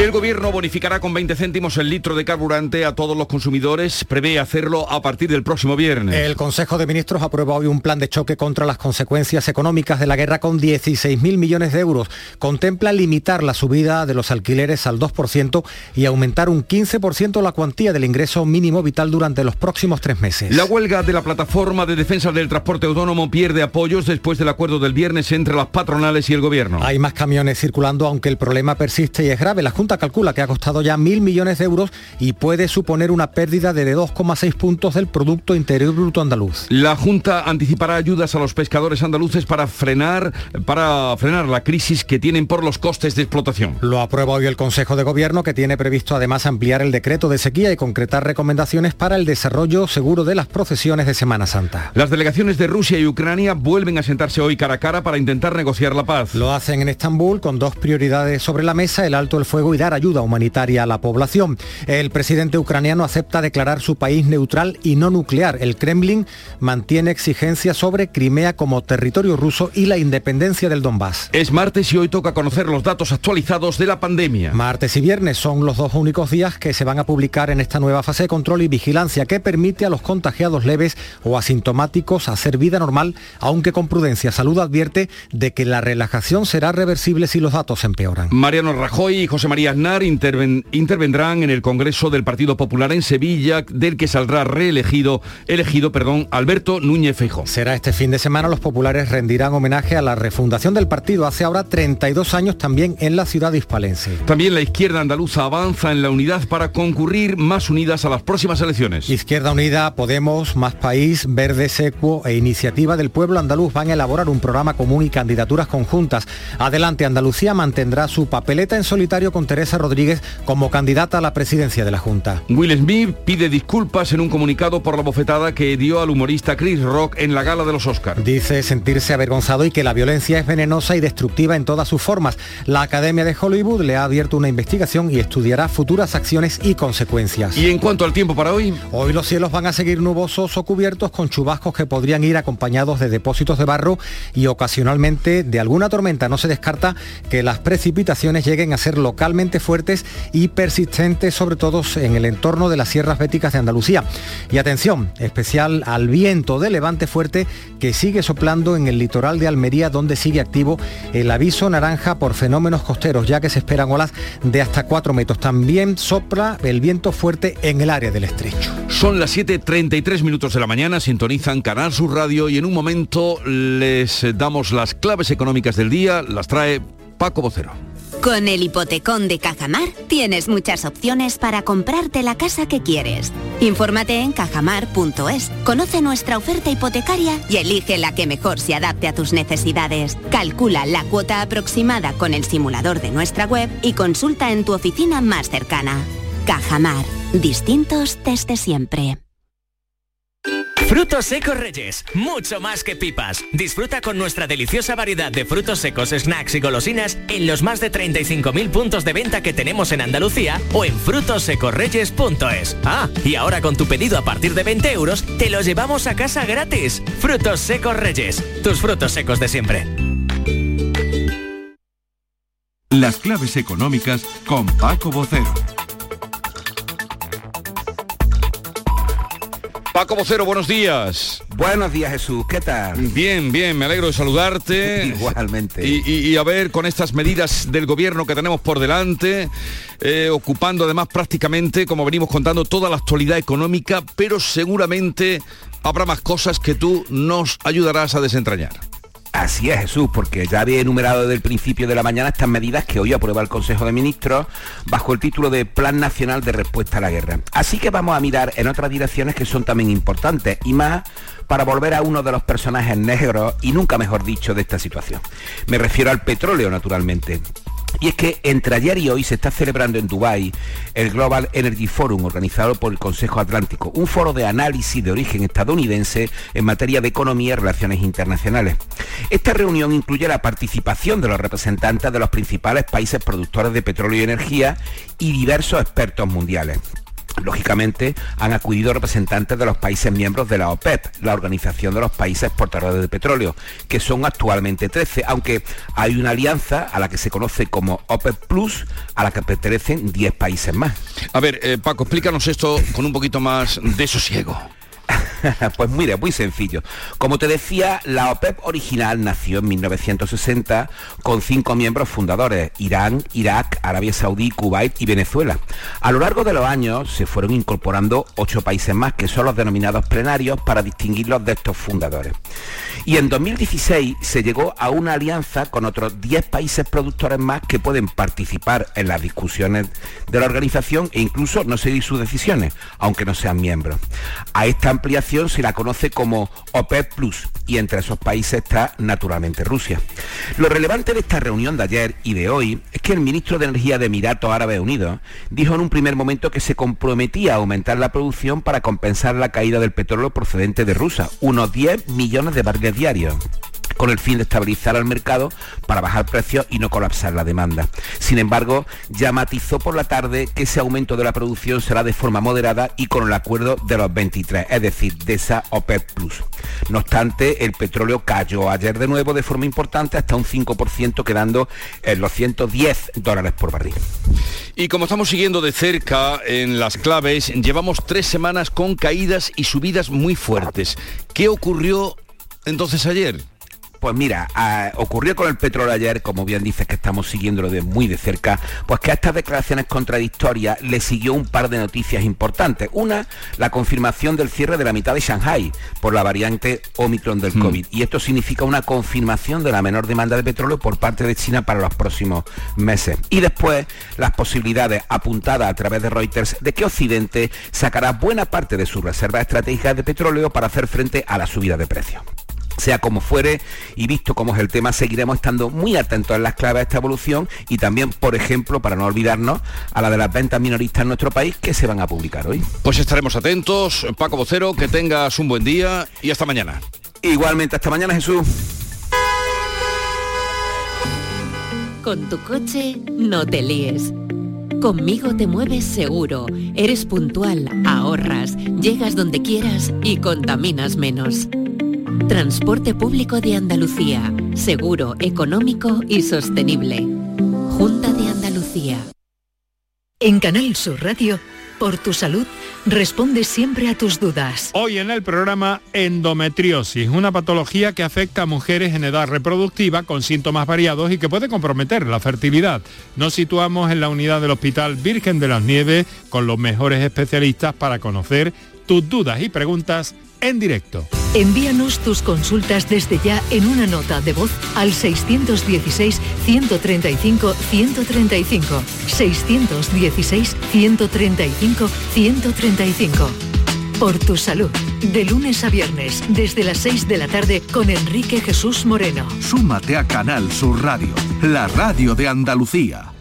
El gobierno bonificará con 20 céntimos el litro de carburante a todos los consumidores. Prevé hacerlo a partir del próximo viernes. El Consejo de Ministros aprueba hoy un plan de choque contra las consecuencias económicas de la guerra con 16.000 millones de euros. Contempla limitar la subida de los alquileres al 2% y aumentar un 15% la cuantía del ingreso mínimo vital durante los próximos tres meses. La huelga de la plataforma de defensa del transporte autónomo pierde apoyos después del acuerdo del viernes entre las patronales y el gobierno. Hay más camiones circulando aunque el problema persiste y es grave. La Junta calcula que ha costado ya mil millones de euros y puede suponer una pérdida de 2,6 puntos del Producto Interior Bruto andaluz. La Junta anticipará ayudas a los pescadores andaluces para frenar, para frenar la crisis que tienen por los costes de explotación. Lo aprueba hoy el Consejo de Gobierno que tiene previsto además ampliar el decreto de sequía y concretar recomendaciones para el desarrollo seguro de las procesiones de Semana Santa. Las delegaciones de Rusia y Ucrania vuelven a sentarse hoy cara a cara para intentar negociar la paz. Lo hacen en Estambul con dos prioridades sobre la mesa, el alto el fuego y ayuda humanitaria a la población. El presidente ucraniano acepta declarar su país neutral y no nuclear. El Kremlin mantiene exigencias sobre Crimea como territorio ruso y la independencia del Donbass. Es martes y hoy toca conocer los datos actualizados de la pandemia. Martes y viernes son los dos únicos días que se van a publicar en esta nueva fase de control y vigilancia que permite a los contagiados leves o asintomáticos hacer vida normal, aunque con prudencia. Salud advierte de que la relajación será reversible si los datos empeoran. Mariano Rajoy y José María Aznar intervendrán en el Congreso del Partido Popular en Sevilla, del que saldrá reelegido, elegido, perdón, Alberto Núñez Feijóo. Será este fin de semana, los populares rendirán homenaje a la refundación del partido hace ahora 32 años también en la ciudad hispalense. También la izquierda andaluza avanza en la unidad para concurrir más unidas a las próximas elecciones. Izquierda Unida, Podemos, Más País, Verde Secuo e Iniciativa del Pueblo Andaluz van a elaborar un programa común y candidaturas conjuntas. Adelante Andalucía mantendrá su papeleta en solitario con Teresa Rodríguez como candidata a la presidencia de la Junta. Will Smith pide disculpas en un comunicado por la bofetada que dio al humorista Chris Rock en la gala de los Oscars. Dice sentirse avergonzado y que la violencia es venenosa y destructiva en todas sus formas. La Academia de Hollywood le ha abierto una investigación y estudiará futuras acciones y consecuencias. ¿Y en cuanto al tiempo para hoy? Hoy los cielos van a seguir nubosos o cubiertos con chubascos que podrían ir acompañados de depósitos de barro y ocasionalmente de alguna tormenta. No se descarta que las precipitaciones lleguen a ser localmente fuertes y persistentes, sobre todo en el entorno de las sierras béticas de Andalucía. Y atención, especial al viento de levante fuerte que sigue soplando en el litoral de Almería, donde sigue activo el aviso naranja por fenómenos costeros, ya que se esperan olas de hasta 4 metros. También sopla el viento fuerte en el área del estrecho. Son las 7.33 minutos de la mañana, sintonizan Canal Sur Radio y en un momento les damos las claves económicas del día, las trae Paco Vocero. Con el hipotecón de Cajamar tienes muchas opciones para comprarte la casa que quieres. Infórmate en cajamar.es, conoce nuestra oferta hipotecaria y elige la que mejor se adapte a tus necesidades. Calcula la cuota aproximada con el simulador de nuestra web y consulta en tu oficina más cercana. Cajamar, distintos desde siempre. Frutos secos Reyes, mucho más que pipas. Disfruta con nuestra deliciosa variedad de frutos secos, snacks y golosinas en los más de 35.000 puntos de venta que tenemos en Andalucía o en frutosecorreyes.es. Ah, y ahora con tu pedido a partir de 20 euros, te los llevamos a casa gratis. Frutos secos Reyes, tus frutos secos de siempre. Las claves económicas con Paco Bocero. Paco Vocero, buenos días. Buenos días, Jesús. ¿Qué tal? Bien, bien, me alegro de saludarte. Igualmente. Y, a ver, con estas medidas del gobierno que tenemos por delante, eh, ocupando además prácticamente, como venimos contando, toda la actualidad económica, pero seguramente habrá más cosas que tú nos ayudarás a desentrañar. Así es, Jesús, porque ya había enumerado desde el principio de la mañana estas medidas que hoy aprueba el Consejo de Ministros bajo el título de Plan Nacional de Respuesta a la Guerra. Así que vamos a mirar en otras direcciones que son también importantes y más para volver a uno de los personajes negros y nunca mejor dicho de esta situación. Me refiero al petróleo, naturalmente. Y es que entre ayer y hoy se está celebrando en Dubái el Global Energy Forum organizado por el Consejo Atlántico, un foro de análisis de origen estadounidense en materia de economía y relaciones internacionales. Esta reunión incluye la participación de los representantes de los principales países productores de petróleo y energía y diversos expertos mundiales. Lógicamente han acudido representantes de los países miembros de la OPEP, la Organización de los Países Exportadores de Petróleo, que son actualmente 13, aunque hay una alianza a la que se conoce como OPEP Plus, a la que pertenecen 10 países más. A ver, eh, Paco, explícanos esto con un poquito más de sosiego. pues mira, muy sencillo. Como te decía, la OPEP original nació en 1960 con cinco miembros fundadores, Irán, Irak, Arabia Saudí, Kuwait y Venezuela. A lo largo de los años se fueron incorporando ocho países más, que son los denominados plenarios, para distinguirlos de estos fundadores. Y en 2016 se llegó a una alianza con otros 10 países productores más que pueden participar en las discusiones de la organización e incluso no seguir sus decisiones, aunque no sean miembros. A esta ampliación se la conoce como OPEP Plus y entre esos países está naturalmente Rusia. Lo relevante de esta reunión de ayer y de hoy es que el ministro de Energía de Emiratos Árabes Unidos dijo en un primer momento que se comprometía a aumentar la producción para compensar la caída del petróleo procedente de Rusia, unos 10 millones de barriles diarios con el fin de estabilizar al mercado para bajar precios y no colapsar la demanda. Sin embargo, ya matizó por la tarde que ese aumento de la producción será de forma moderada y con el acuerdo de los 23, es decir, de esa OPEP Plus. No obstante, el petróleo cayó ayer de nuevo de forma importante hasta un 5%, quedando en los 110 dólares por barril. Y como estamos siguiendo de cerca en las claves, llevamos tres semanas con caídas y subidas muy fuertes. ¿Qué ocurrió entonces ayer? Pues mira, ocurrió con el petróleo ayer, como bien dices que estamos siguiéndolo de muy de cerca, pues que a estas declaraciones contradictorias le siguió un par de noticias importantes. Una, la confirmación del cierre de la mitad de Shanghai por la variante Omicron del hmm. COVID. Y esto significa una confirmación de la menor demanda de petróleo por parte de China para los próximos meses. Y después, las posibilidades apuntadas a través de Reuters de que Occidente sacará buena parte de sus reservas estratégicas de petróleo para hacer frente a la subida de precios. Sea como fuere, y visto cómo es el tema, seguiremos estando muy atentos en las claves de esta evolución y también, por ejemplo, para no olvidarnos, a la de las ventas minoristas en nuestro país que se van a publicar hoy. Pues estaremos atentos. Paco Vocero, que tengas un buen día y hasta mañana. Igualmente, hasta mañana Jesús. Con tu coche no te líes. Conmigo te mueves seguro, eres puntual, ahorras, llegas donde quieras y contaminas menos. Transporte público de Andalucía. Seguro, económico y sostenible. Junta de Andalucía. En Canal Sur Radio, por tu salud, responde siempre a tus dudas. Hoy en el programa endometriosis, una patología que afecta a mujeres en edad reproductiva con síntomas variados y que puede comprometer la fertilidad. Nos situamos en la unidad del Hospital Virgen de las Nieves con los mejores especialistas para conocer tus dudas y preguntas en directo. Envíanos tus consultas desde ya en una nota de voz al 616-135-135. 616-135-135. Por tu salud. De lunes a viernes, desde las 6 de la tarde, con Enrique Jesús Moreno. Súmate a Canal Sur Radio, la radio de Andalucía.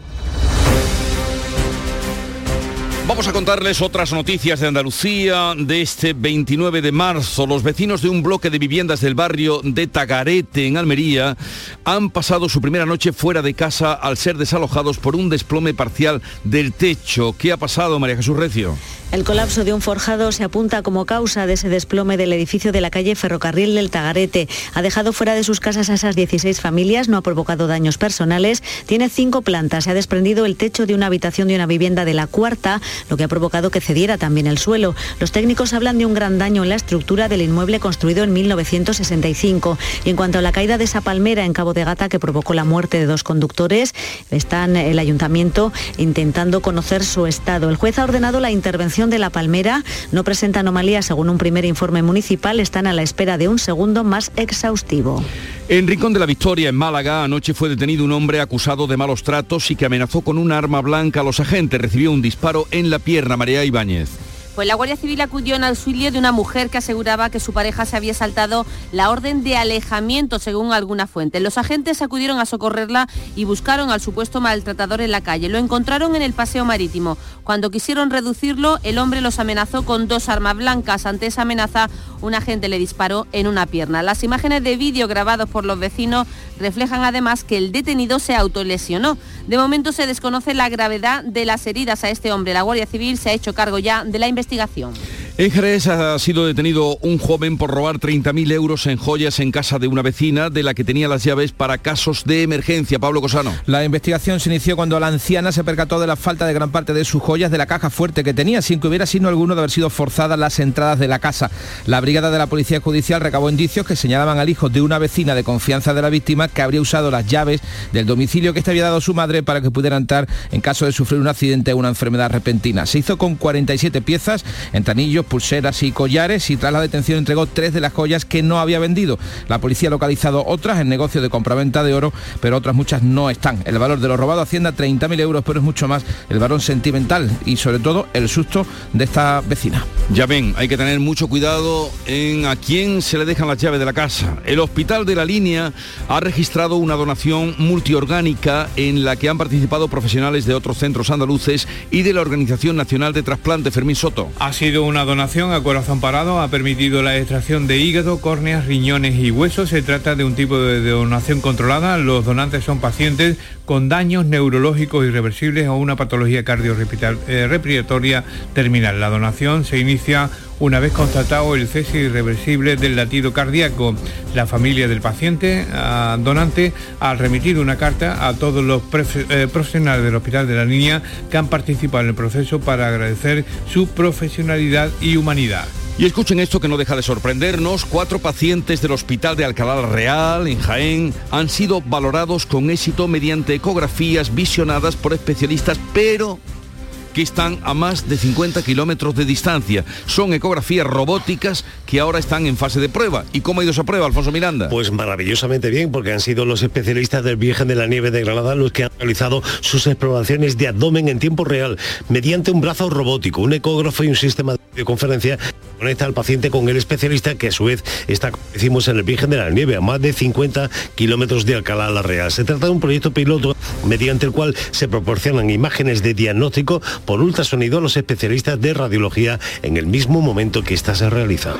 Vamos a contarles otras noticias de Andalucía de este 29 de marzo. Los vecinos de un bloque de viviendas del barrio de Tagarete, en Almería, han pasado su primera noche fuera de casa al ser desalojados por un desplome parcial del techo. ¿Qué ha pasado, María Jesús Recio? El colapso de un forjado se apunta como causa de ese desplome del edificio de la calle Ferrocarril del Tagarete. Ha dejado fuera de sus casas a esas 16 familias, no ha provocado daños personales, tiene cinco plantas, se ha desprendido el techo de una habitación de una vivienda de la cuarta, lo que ha provocado que cediera también el suelo. Los técnicos hablan de un gran daño en la estructura del inmueble construido en 1965. Y en cuanto a la caída de esa palmera en Cabo de Gata que provocó la muerte de dos conductores, están el ayuntamiento intentando conocer su estado. El juez ha ordenado la intervención de la palmera, no presenta anomalías según un primer informe municipal, están a la espera de un segundo más exhaustivo. En Rincón de la Victoria, en Málaga, anoche fue detenido un hombre acusado de malos tratos y que amenazó con un arma blanca a los agentes. Recibió un disparo en la pierna, María Ibáñez. Pues la Guardia Civil acudió en auxilio de una mujer que aseguraba que su pareja se había saltado la orden de alejamiento, según alguna fuente. Los agentes acudieron a socorrerla y buscaron al supuesto maltratador en la calle. Lo encontraron en el paseo marítimo. Cuando quisieron reducirlo, el hombre los amenazó con dos armas blancas. Ante esa amenaza, un agente le disparó en una pierna. Las imágenes de vídeo grabados por los vecinos reflejan además que el detenido se autolesionó. De momento se desconoce la gravedad de las heridas a este hombre. La Guardia Civil se ha hecho cargo ya de la investigación. En Jerez ha sido detenido un joven por robar 30.000 euros en joyas en casa de una vecina de la que tenía las llaves para casos de emergencia. Pablo Cosano. La investigación se inició cuando la anciana se percató de la falta de gran parte de sus joyas de la caja fuerte que tenía, sin que hubiera signo alguno de haber sido forzadas las entradas de la casa. La brigada de la Policía Judicial recabó indicios que señalaban al hijo de una vecina de confianza de la víctima que habría usado las llaves del domicilio que este había dado su madre para que pudiera entrar en caso de sufrir un accidente o una enfermedad repentina. Se hizo con 47 piezas, entre anillos, pulseras y collares y tras la detención entregó tres de las joyas que no había vendido. La policía ha localizado otras en negocio de compraventa de oro, pero otras muchas no están. El valor de lo robado asciende a 30.000 euros, pero es mucho más el varón sentimental y sobre todo el susto de esta vecina. Ya ven, hay que tener mucho cuidado en a quién se le dejan las llaves de la casa. El Hospital de la Línea ha registrado una donación multiorgánica en la que han participado profesionales de otros centros andaluces y de la Organización Nacional de Trasplante Fermín Soto. Ha sido una donación a corazón parado, ha permitido la extracción de hígado, córneas, riñones y huesos. Se trata de un tipo de donación controlada. Los donantes son pacientes con daños neurológicos irreversibles o una patología cardiorrespiratoria terminal. La donación se inicia una vez constatado el cese irreversible del latido cardíaco. La familia del paciente donante ha remitido una carta a todos los profesionales del Hospital de la Niña que han participado en el proceso para agradecer su profesionalidad y humanidad. Y escuchen esto que no deja de sorprendernos. Cuatro pacientes del Hospital de Alcalá Real, en Jaén, han sido valorados con éxito mediante ecografías visionadas por especialistas, pero que están a más de 50 kilómetros de distancia. Son ecografías robóticas que ahora están en fase de prueba. ¿Y cómo ha ido esa prueba, Alfonso Miranda? Pues maravillosamente bien, porque han sido los especialistas del Virgen de la Nieve de Granada los que han realizado sus exploraciones de abdomen en tiempo real mediante un brazo robótico, un ecógrafo y un sistema de videoconferencia conecta al paciente con el especialista que a su vez está, como decimos, en el Virgen de la Nieve, a más de 50 kilómetros de Alcalá la Real. Se trata de un proyecto piloto mediante el cual se proporcionan imágenes de diagnóstico por ultrasonido a los especialistas de radiología en el mismo momento que ésta se realiza.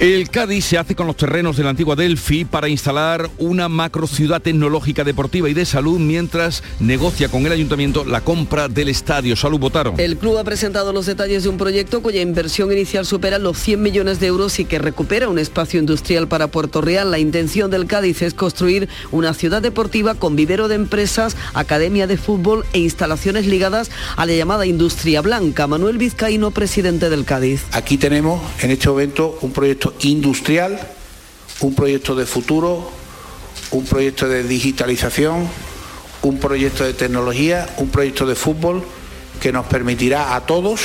El Cádiz se hace con los terrenos de la antigua Delphi para instalar una macro ciudad tecnológica deportiva y de salud mientras negocia con el ayuntamiento la compra del estadio. Salud votaron. El club ha presentado los detalles de un proyecto cuya inversión inicial supera los 100 millones de euros y que recupera un espacio industrial para Puerto Real. La intención del Cádiz es construir una ciudad deportiva con vivero de empresas, academia de fútbol e instalaciones ligadas a la llamada industria blanca. Manuel Vizcaíno, presidente del Cádiz. Aquí tenemos en este momento un proyecto industrial, un proyecto de futuro, un proyecto de digitalización, un proyecto de tecnología, un proyecto de fútbol que nos permitirá a todos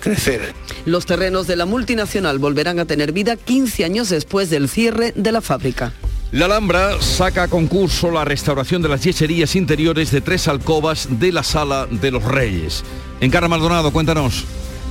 crecer. Los terrenos de la multinacional volverán a tener vida 15 años después del cierre de la fábrica. La Alhambra saca a concurso la restauración de las yeserías interiores de tres alcobas de la Sala de los Reyes. En Cara Maldonado, cuéntanos.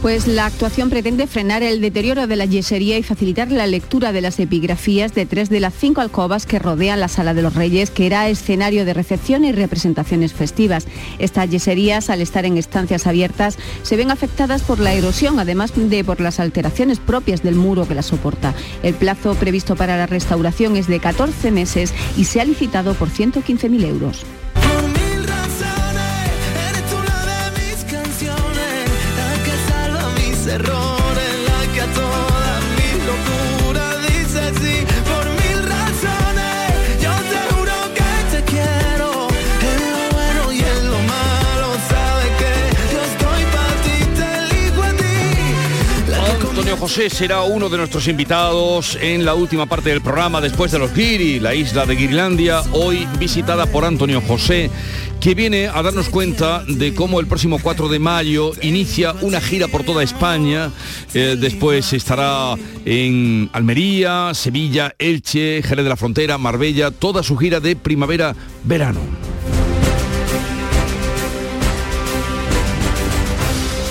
Pues la actuación pretende frenar el deterioro de la yesería y facilitar la lectura de las epigrafías de tres de las cinco alcobas que rodean la Sala de los Reyes, que era escenario de recepción y representaciones festivas. Estas yeserías, al estar en estancias abiertas, se ven afectadas por la erosión, además de por las alteraciones propias del muro que las soporta. El plazo previsto para la restauración es de 14 meses y se ha licitado por 115.000 euros. José será uno de nuestros invitados en la última parte del programa después de los Giri, la isla de Guirilandia, hoy visitada por Antonio José, que viene a darnos cuenta de cómo el próximo 4 de mayo inicia una gira por toda España, eh, después estará en Almería, Sevilla, Elche, Jerez de la Frontera, Marbella, toda su gira de primavera-verano.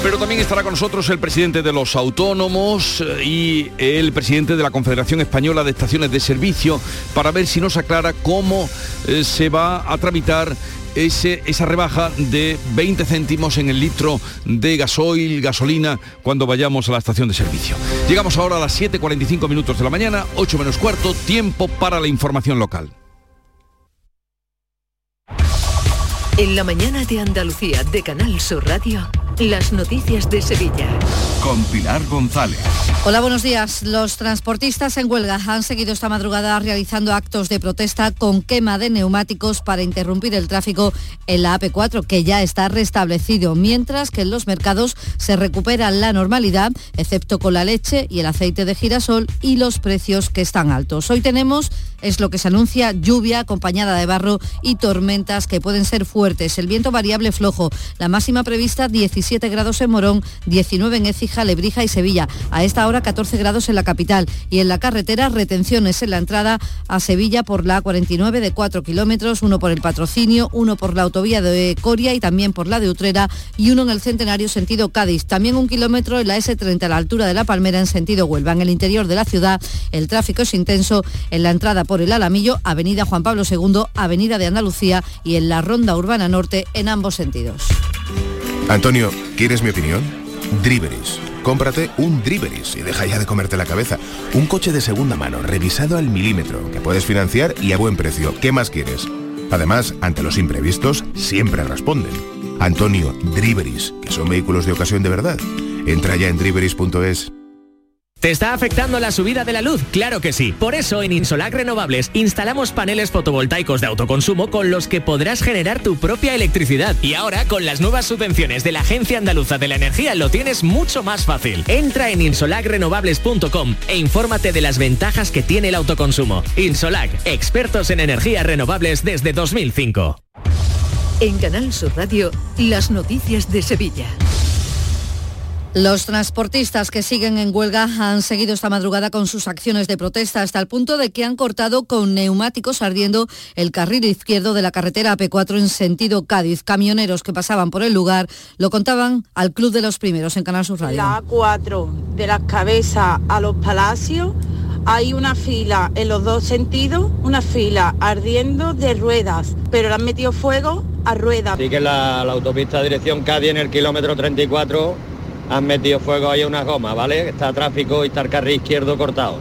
Pero también estará con nosotros el presidente de los autónomos eh, y el presidente de la Confederación Española de Estaciones de Servicio para ver si nos aclara cómo eh, se va a tramitar ese, esa rebaja de 20 céntimos en el litro de gasoil, gasolina, cuando vayamos a la estación de servicio. Llegamos ahora a las 7.45 minutos de la mañana, 8 menos cuarto, tiempo para la información local. En la mañana de Andalucía de Canal Sur Radio, las noticias de Sevilla. Con Pilar González. Hola, buenos días. Los transportistas en huelga han seguido esta madrugada realizando actos de protesta con quema de neumáticos para interrumpir el tráfico en la AP4, que ya está restablecido, mientras que en los mercados se recupera la normalidad, excepto con la leche y el aceite de girasol y los precios que están altos. Hoy tenemos, es lo que se anuncia, lluvia acompañada de barro y tormentas que pueden ser fuertes. El viento variable flojo, la máxima prevista 17 grados en Morón, 19 en Écija, Lebrija y Sevilla. A esta hora 14 grados en la capital y en la carretera retenciones en la entrada a Sevilla por la 49 de 4 kilómetros, uno por el patrocinio, uno por la autovía de Coria y también por la de Utrera y uno en el centenario sentido Cádiz. También un kilómetro en la S30 a la altura de la Palmera en sentido Huelva. En el interior de la ciudad el tráfico es intenso en la entrada por el Alamillo, Avenida Juan Pablo II, Avenida de Andalucía y en la Ronda Urbana Norte en ambos sentidos. Antonio, ¿quieres mi opinión? Driveris. Cómprate un Driveris y deja ya de comerte la cabeza. Un coche de segunda mano, revisado al milímetro, que puedes financiar y a buen precio. ¿Qué más quieres? Además, ante los imprevistos, siempre responden. Antonio, Driveris, que son vehículos de ocasión de verdad. Entra ya en driveris.es. ¿Te está afectando la subida de la luz? Claro que sí. Por eso en Insolac Renovables instalamos paneles fotovoltaicos de autoconsumo con los que podrás generar tu propia electricidad. Y ahora con las nuevas subvenciones de la Agencia Andaluza de la Energía lo tienes mucho más fácil. Entra en insolacrenovables.com e infórmate de las ventajas que tiene el autoconsumo. Insolac, expertos en energías renovables desde 2005. En Canal Sur Radio, las noticias de Sevilla. Los transportistas que siguen en huelga han seguido esta madrugada con sus acciones de protesta hasta el punto de que han cortado con neumáticos ardiendo el carril izquierdo de la carretera AP4 en sentido Cádiz. Camioneros que pasaban por el lugar lo contaban al Club de los Primeros en Canal Sur Radio. La A4 de las cabezas a los palacios hay una fila en los dos sentidos, una fila ardiendo de ruedas, pero le han metido fuego a ruedas. Así que la, la autopista dirección Cádiz en el kilómetro 34 han metido fuego ahí a una goma, ¿vale? Está tráfico y está el carril izquierdo cortado.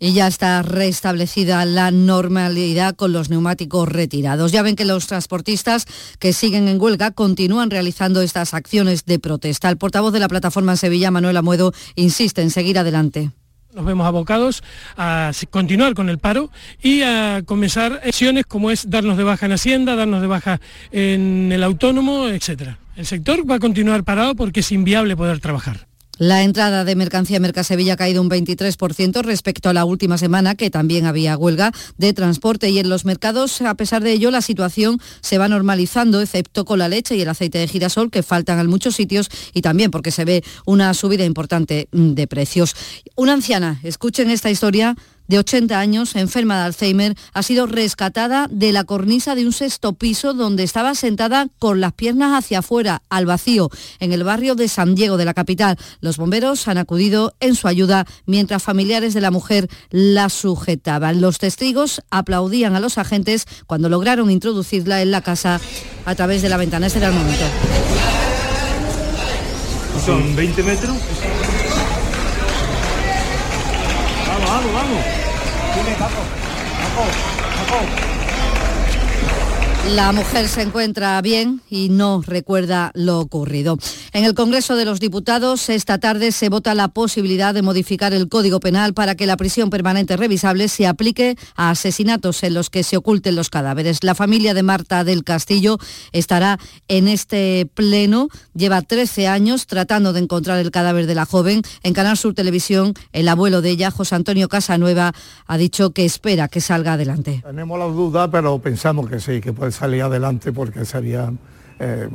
Y ya está restablecida la normalidad con los neumáticos retirados. Ya ven que los transportistas que siguen en huelga continúan realizando estas acciones de protesta. El portavoz de la plataforma en Sevilla, Manuel Amuedo, insiste en seguir adelante. Nos vemos abocados a continuar con el paro y a comenzar acciones como es darnos de baja en Hacienda, darnos de baja en el autónomo, etcétera. El sector va a continuar parado porque es inviable poder trabajar. La entrada de mercancía en Mercasevilla ha caído un 23% respecto a la última semana, que también había huelga de transporte. Y en los mercados, a pesar de ello, la situación se va normalizando, excepto con la leche y el aceite de girasol, que faltan en muchos sitios, y también porque se ve una subida importante de precios. Una anciana, escuchen esta historia de 80 años, enferma de Alzheimer, ha sido rescatada de la cornisa de un sexto piso donde estaba sentada con las piernas hacia afuera, al vacío, en el barrio de San Diego de la capital. Los bomberos han acudido en su ayuda mientras familiares de la mujer la sujetaban. Los testigos aplaudían a los agentes cuando lograron introducirla en la casa a través de la ventana. Ese era el momento. Son 20 metros. 拿走，拿走，拿走 La mujer se encuentra bien y no recuerda lo ocurrido. En el Congreso de los Diputados esta tarde se vota la posibilidad de modificar el Código Penal para que la prisión permanente revisable se aplique a asesinatos en los que se oculten los cadáveres. La familia de Marta del Castillo estará en este pleno. Lleva 13 años tratando de encontrar el cadáver de la joven. En Canal Sur Televisión, el abuelo de ella, José Antonio Casanueva, ha dicho que espera que salga adelante. Tenemos la duda, pero pensamos que sí, que puede salir adelante porque sería eh,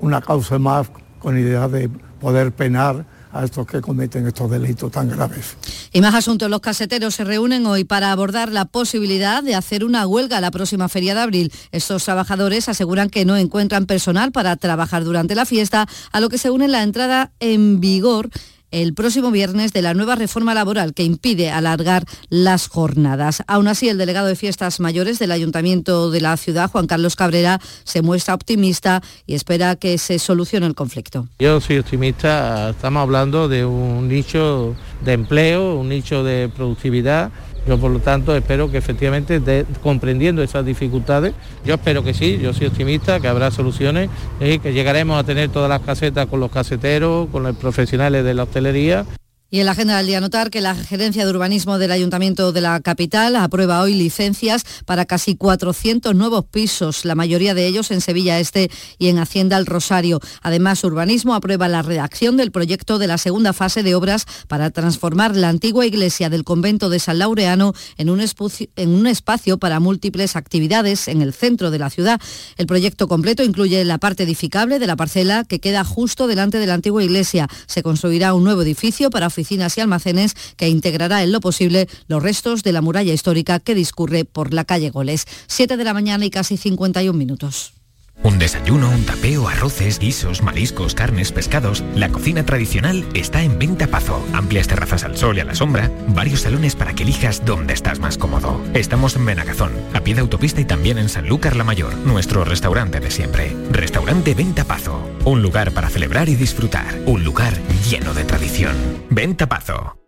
una causa más con idea de poder penar a estos que cometen estos delitos tan graves. Y más asuntos. Los caseteros se reúnen hoy para abordar la posibilidad de hacer una huelga la próxima feria de abril. Estos trabajadores aseguran que no encuentran personal para trabajar durante la fiesta, a lo que se une la entrada en vigor el próximo viernes de la nueva reforma laboral que impide alargar las jornadas. Aún así, el delegado de Fiestas Mayores del Ayuntamiento de la ciudad, Juan Carlos Cabrera, se muestra optimista y espera que se solucione el conflicto. Yo soy optimista, estamos hablando de un nicho de empleo, un nicho de productividad yo por lo tanto espero que efectivamente, comprendiendo esas dificultades, yo espero que sí, yo soy optimista, que habrá soluciones y que llegaremos a tener todas las casetas con los caseteros, con los profesionales de la hostelería y en la agenda del día notar que la Gerencia de Urbanismo del Ayuntamiento de la capital aprueba hoy licencias para casi 400 nuevos pisos, la mayoría de ellos en Sevilla Este y en Hacienda El Rosario. Además, Urbanismo aprueba la redacción del proyecto de la segunda fase de obras para transformar la antigua iglesia del convento de San Laureano en un, espacio para múltiples actividades en el centro de la ciudad. El proyecto completo incluye la parte edificable de la parcela que queda justo delante de la antigua iglesia. Se construirá un nuevo edificio para y almacenes que integrará en lo posible los restos de la muralla histórica que discurre por la calle Goles. 7 de la mañana y casi 51 minutos. Un desayuno, un tapeo, arroces, guisos, mariscos, carnes, pescados. La cocina tradicional está en Venta Pazo. Amplias terrazas al sol y a la sombra. Varios salones para que elijas dónde estás más cómodo. Estamos en Benagazón, a pie de autopista y también en Sanlúcar la Mayor, nuestro restaurante de siempre. Restaurante Venta Pazo. Un lugar para celebrar y disfrutar. Un lugar lleno de tradición. Venta Pazo.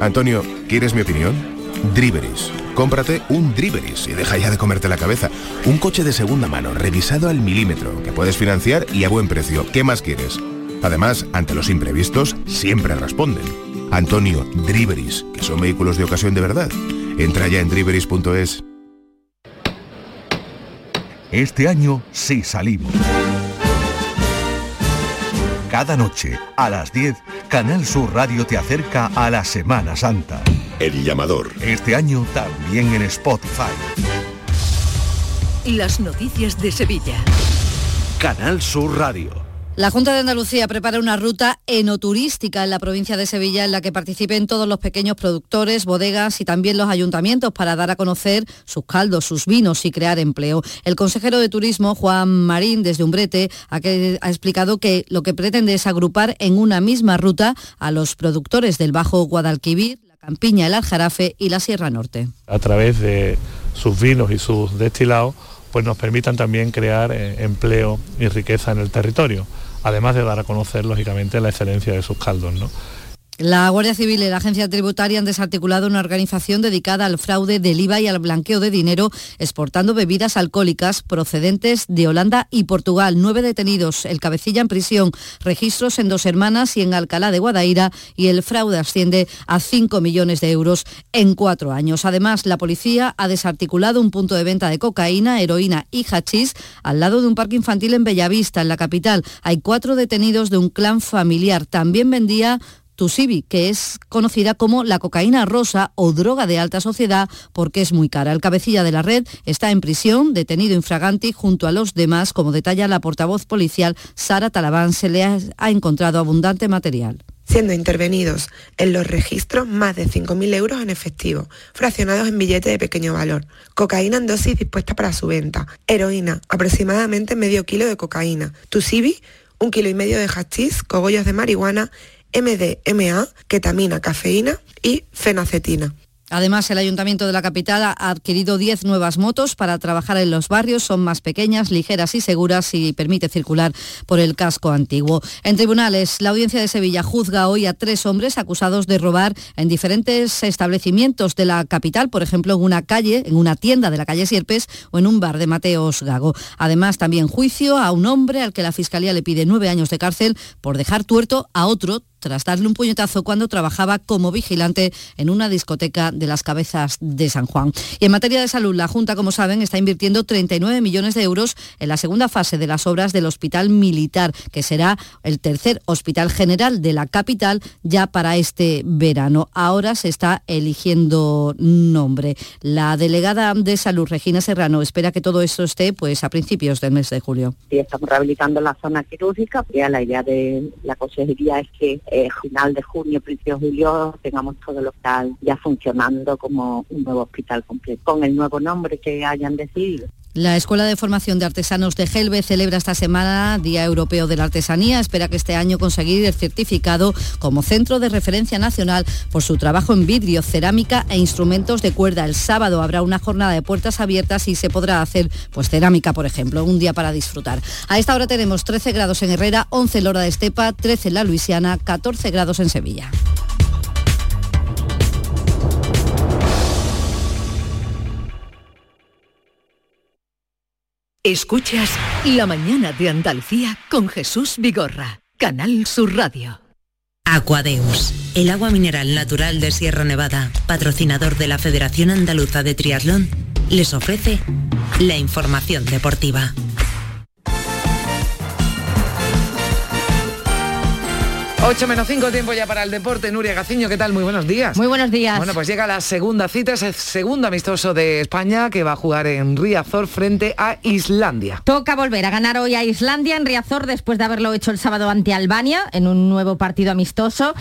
Antonio, ¿quieres mi opinión? Driveris. Cómprate un Driveris y deja ya de comerte la cabeza. Un coche de segunda mano, revisado al milímetro, que puedes financiar y a buen precio. ¿Qué más quieres? Además, ante los imprevistos, siempre responden. Antonio, Driveris, que son vehículos de ocasión de verdad. Entra ya en driveris.es. Este año sí salimos. Cada noche, a las 10, Canal Sur Radio te acerca a la Semana Santa. El llamador. Este año también en Spotify. Las noticias de Sevilla. Canal Sur Radio. La Junta de Andalucía prepara una ruta enoturística en la provincia de Sevilla en la que participen todos los pequeños productores, bodegas y también los ayuntamientos para dar a conocer sus caldos, sus vinos y crear empleo. El consejero de Turismo, Juan Marín, desde Umbrete, ha, ha explicado que lo que pretende es agrupar en una misma ruta a los productores del Bajo Guadalquivir, la Campiña, el Aljarafe y la Sierra Norte. A través de sus vinos y sus destilados, pues nos permitan también crear eh, empleo y riqueza en el territorio además de dar a conocer, lógicamente, la excelencia de sus caldos. ¿no? La Guardia Civil y la Agencia Tributaria han desarticulado una organización dedicada al fraude del IVA y al blanqueo de dinero, exportando bebidas alcohólicas procedentes de Holanda y Portugal. Nueve detenidos, el cabecilla en prisión, registros en Dos Hermanas y en Alcalá de Guadaira y el fraude asciende a 5 millones de euros en cuatro años. Además, la policía ha desarticulado un punto de venta de cocaína, heroína y hachís al lado de un parque infantil en Bellavista, en la capital. Hay cuatro detenidos de un clan familiar. También vendía Tusibi, que es conocida como la cocaína rosa o droga de alta sociedad porque es muy cara. El cabecilla de la red está en prisión, detenido infraganti junto a los demás, como detalla la portavoz policial Sara Talabán, se le ha, encontrado abundante material. Siendo intervenidos en los registros más de 5.000 euros en efectivo, fraccionados en billetes de pequeño valor, cocaína en dosis dispuesta para su venta, heroína, aproximadamente medio kilo de cocaína, tusibi, un kilo y medio de hachís, cogollos de marihuana MDMA, ketamina, cafeína y fenacetina. Además, el Ayuntamiento de la capital ha adquirido 10 nuevas motos para trabajar en los barrios. Son más pequeñas, ligeras y seguras y permite circular por el casco antiguo. En tribunales, la audiencia de Sevilla juzga hoy a tres hombres acusados de robar en diferentes establecimientos de la capital, por ejemplo, en una calle, en una tienda de la calle Sierpes o en un bar de Mateos Gago. Además, también juicio a un hombre al que la Fiscalía le pide nueve años de cárcel por dejar tuerto a otro tras darle un puñetazo cuando trabajaba como vigilante en una discoteca de las cabezas de San Juan. Y en materia de salud, la Junta, como saben, está invirtiendo 39 millones de euros en la segunda fase de las obras del Hospital Militar, que será el tercer hospital general de la capital ya para este verano. Ahora se está eligiendo nombre. La delegada de salud, Regina Serrano, espera que todo esto esté pues a principios del mes de julio. Sí, estamos rehabilitando la zona quirúrgica. Ya la idea de la consejería es que eh, final de junio, principio de julio, tengamos todo el hospital ya funcionando como un nuevo hospital completo, con el nuevo nombre que hayan decidido. La Escuela de Formación de Artesanos de Gelbe celebra esta semana Día Europeo de la Artesanía. Espera que este año conseguir el certificado como centro de referencia nacional por su trabajo en vidrio, cerámica e instrumentos de cuerda. El sábado habrá una jornada de puertas abiertas y se podrá hacer pues cerámica, por ejemplo, un día para disfrutar. A esta hora tenemos 13 grados en Herrera, 11 en Lora de Estepa, 13 en la Luisiana, 14 grados en Sevilla. Escuchas La mañana de Andalucía con Jesús Vigorra, Canal Sur Radio. Aquadeus, el agua mineral natural de Sierra Nevada, patrocinador de la Federación Andaluza de Triatlón, les ofrece la información deportiva. 8 menos 5 tiempo ya para el deporte. Nuria Gaciño, ¿qué tal? Muy buenos días. Muy buenos días. Bueno, pues llega la segunda cita, es el segundo amistoso de España que va a jugar en Riazor frente a Islandia. Toca volver a ganar hoy a Islandia en Riazor después de haberlo hecho el sábado ante Albania en un nuevo partido amistoso.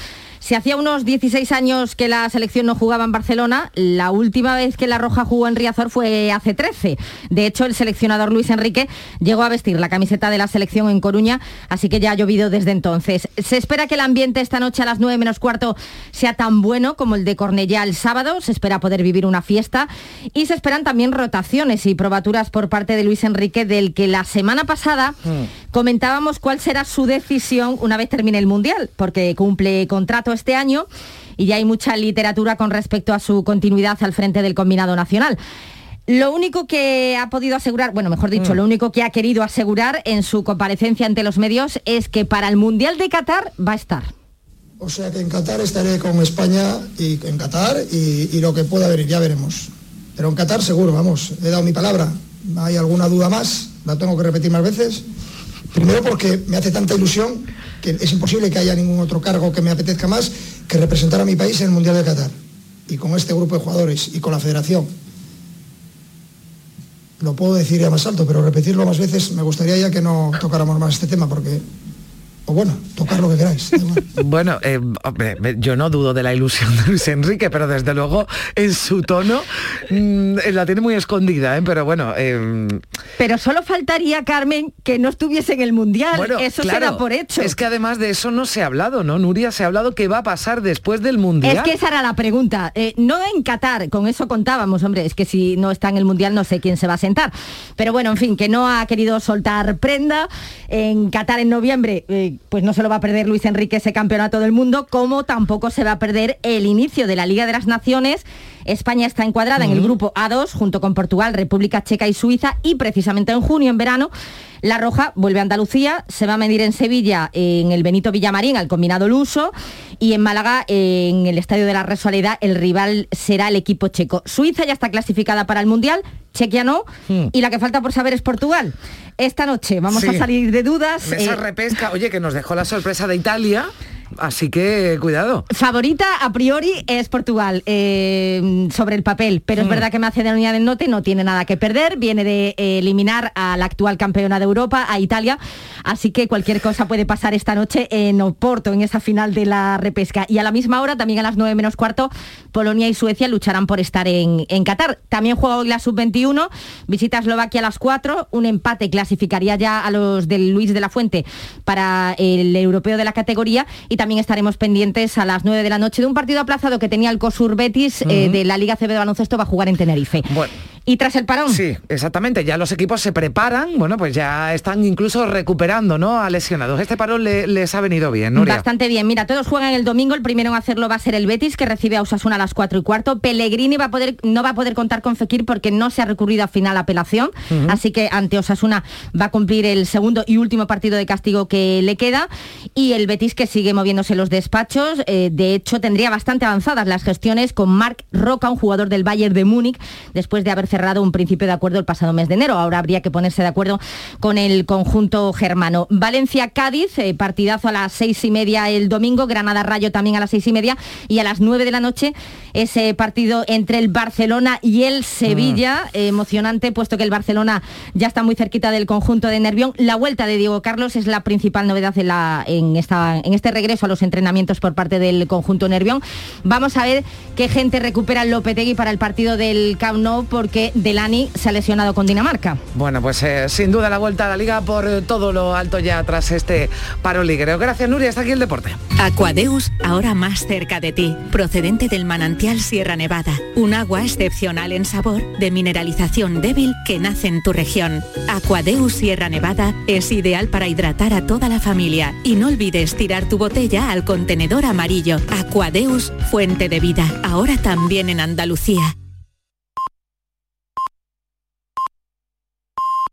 Si hacía unos 16 años que la selección no jugaba en Barcelona, la última vez que la Roja jugó en Riazor fue hace 13. De hecho, el seleccionador Luis Enrique llegó a vestir la camiseta de la selección en Coruña, así que ya ha llovido desde entonces. Se espera que el ambiente esta noche a las 9 menos cuarto sea tan bueno como el de Cornellá el sábado. Se espera poder vivir una fiesta y se esperan también rotaciones y probaturas por parte de Luis Enrique, del que la semana pasada comentábamos cuál será su decisión una vez termine el Mundial, porque cumple contrato este año y ya hay mucha literatura con respecto a su continuidad al frente del combinado nacional. Lo único que ha podido asegurar, bueno, mejor dicho, Mm. lo único que ha querido asegurar en su comparecencia ante los medios es que para el Mundial de Qatar va a estar. O sea que en Qatar estaré con España y en Qatar y, y lo que pueda venir, ya veremos. Pero en Qatar seguro, vamos, he dado mi palabra. ¿Hay alguna duda más? ¿La tengo que repetir más veces? Primero porque me hace tanta ilusión que es imposible que haya ningún otro cargo que me apetezca más que representar a mi país en el Mundial de Qatar. Y con este grupo de jugadores y con la federación. Lo puedo decir ya más alto, pero repetirlo más veces me gustaría ya que no tocáramos más este tema porque... O bueno, tocar lo que queráis. Bueno, eh, hombre, yo no dudo de la ilusión de Luis Enrique, pero desde luego en su tono mm, la tiene muy escondida, ¿eh? pero bueno. eh, Pero solo faltaría, Carmen, que no estuviese en el Mundial. bueno, Eso claro, se da por hecho. Es que además de eso no se ha hablado, ¿no? Nuria, se ha hablado qué va a pasar después del Mundial. Es que esa era la pregunta. Eh, no en Qatar, con eso contábamos, hombre, es que si no está en el Mundial no sé quién se va a sentar. Pero bueno, en fin, que no ha querido soltar prenda. En Qatar en noviembre, eh, pues no se lo va a perder Luis Enrique ese campeonato del mundo, como tampoco se va a perder el inicio de la Liga de las Naciones. España está encuadrada en el grupo A2 junto con Portugal, República Checa y Suiza y precisamente en junio, en verano, la Roja vuelve a Andalucía, se va a medir en Sevilla en el Benito Villamarín al combinado luso y en Málaga en el Estadio de la Resualidad el rival será el equipo checo. Suiza ya está clasificada para el Mundial, Chequia no Hmm. y la que falta por saber es Portugal. Esta noche vamos Sí. a salir de dudas. Esa eh, repesca, oye, que nos dejó la sorpresa de Italia, así que cuidado. Favorita a priori es Portugal eh, sobre el papel, pero es Hmm. verdad que Macedonia del Norte no tiene nada que perder, viene de eh, eliminar a la actual campeona de Europa, a Italia, así que cualquier cosa puede pasar esta noche en Oporto, en esa final de la repesca. Y a la misma hora, también a las 9 menos cuarto, Polonia y Suecia lucharán por estar en, en Qatar. También juega hoy la sub-21, visita a Eslovaquia a las 4, un empate clasificaría ya a los del Luis de la Fuente para el europeo de la categoría y también también estaremos pendientes a las 9 de la noche de un partido aplazado que tenía el COSUR Betis eh, de la Liga CB de baloncesto va a jugar en Tenerife. Y tras el parón. Sí, exactamente. Ya los equipos se preparan, bueno, pues ya están incluso recuperando, ¿no? A lesionados. Este parón les ha venido bien, Nuria. Bastante bien. Mira, todos juegan el domingo. El primero en hacerlo va a ser el Betis, que recibe a Osasuna a las 4 y cuarto. Pellegrini va a poder, no va a poder contar con Fekir porque no se ha recurrido a final apelación. Así que ante Osasuna va a cumplir el segundo y último partido de castigo que le queda. Y el Betis que sigue moviéndose los despachos. Eh, de hecho, tendría bastante avanzadas las gestiones con Marc Roca, un jugador del Bayern de Múnich, después de haber cerrado un principio de acuerdo el pasado mes de enero. Ahora habría que ponerse de acuerdo con el conjunto germano. Valencia-Cádiz, eh, partidazo a las seis y media el domingo, Granada-Rayo también a las seis y media y a las nueve de la noche ese partido entre el Barcelona y el Sevilla, mm. emocionante puesto que el Barcelona ya está muy cerquita del conjunto de Nervión. La vuelta de Diego Carlos es la principal novedad en, la, en, esta, en este regreso a los entrenamientos por parte del conjunto Nervión. Vamos a ver qué gente recupera el Lopetegui para el partido del Camp Nou porque de la se ha lesionado con Dinamarca. Bueno, pues eh, sin duda la vuelta a la liga por eh, todo lo alto ya tras este paro liguero. Gracias Nuria, hasta aquí el deporte. Aquadeus, ahora más cerca de ti, procedente del Sierra Nevada, un agua excepcional en sabor, de mineralización débil que nace en tu región. Aquadeus Sierra Nevada es ideal para hidratar a toda la familia y no olvides tirar tu botella al contenedor amarillo. Aquadeus, fuente de vida, ahora también en Andalucía.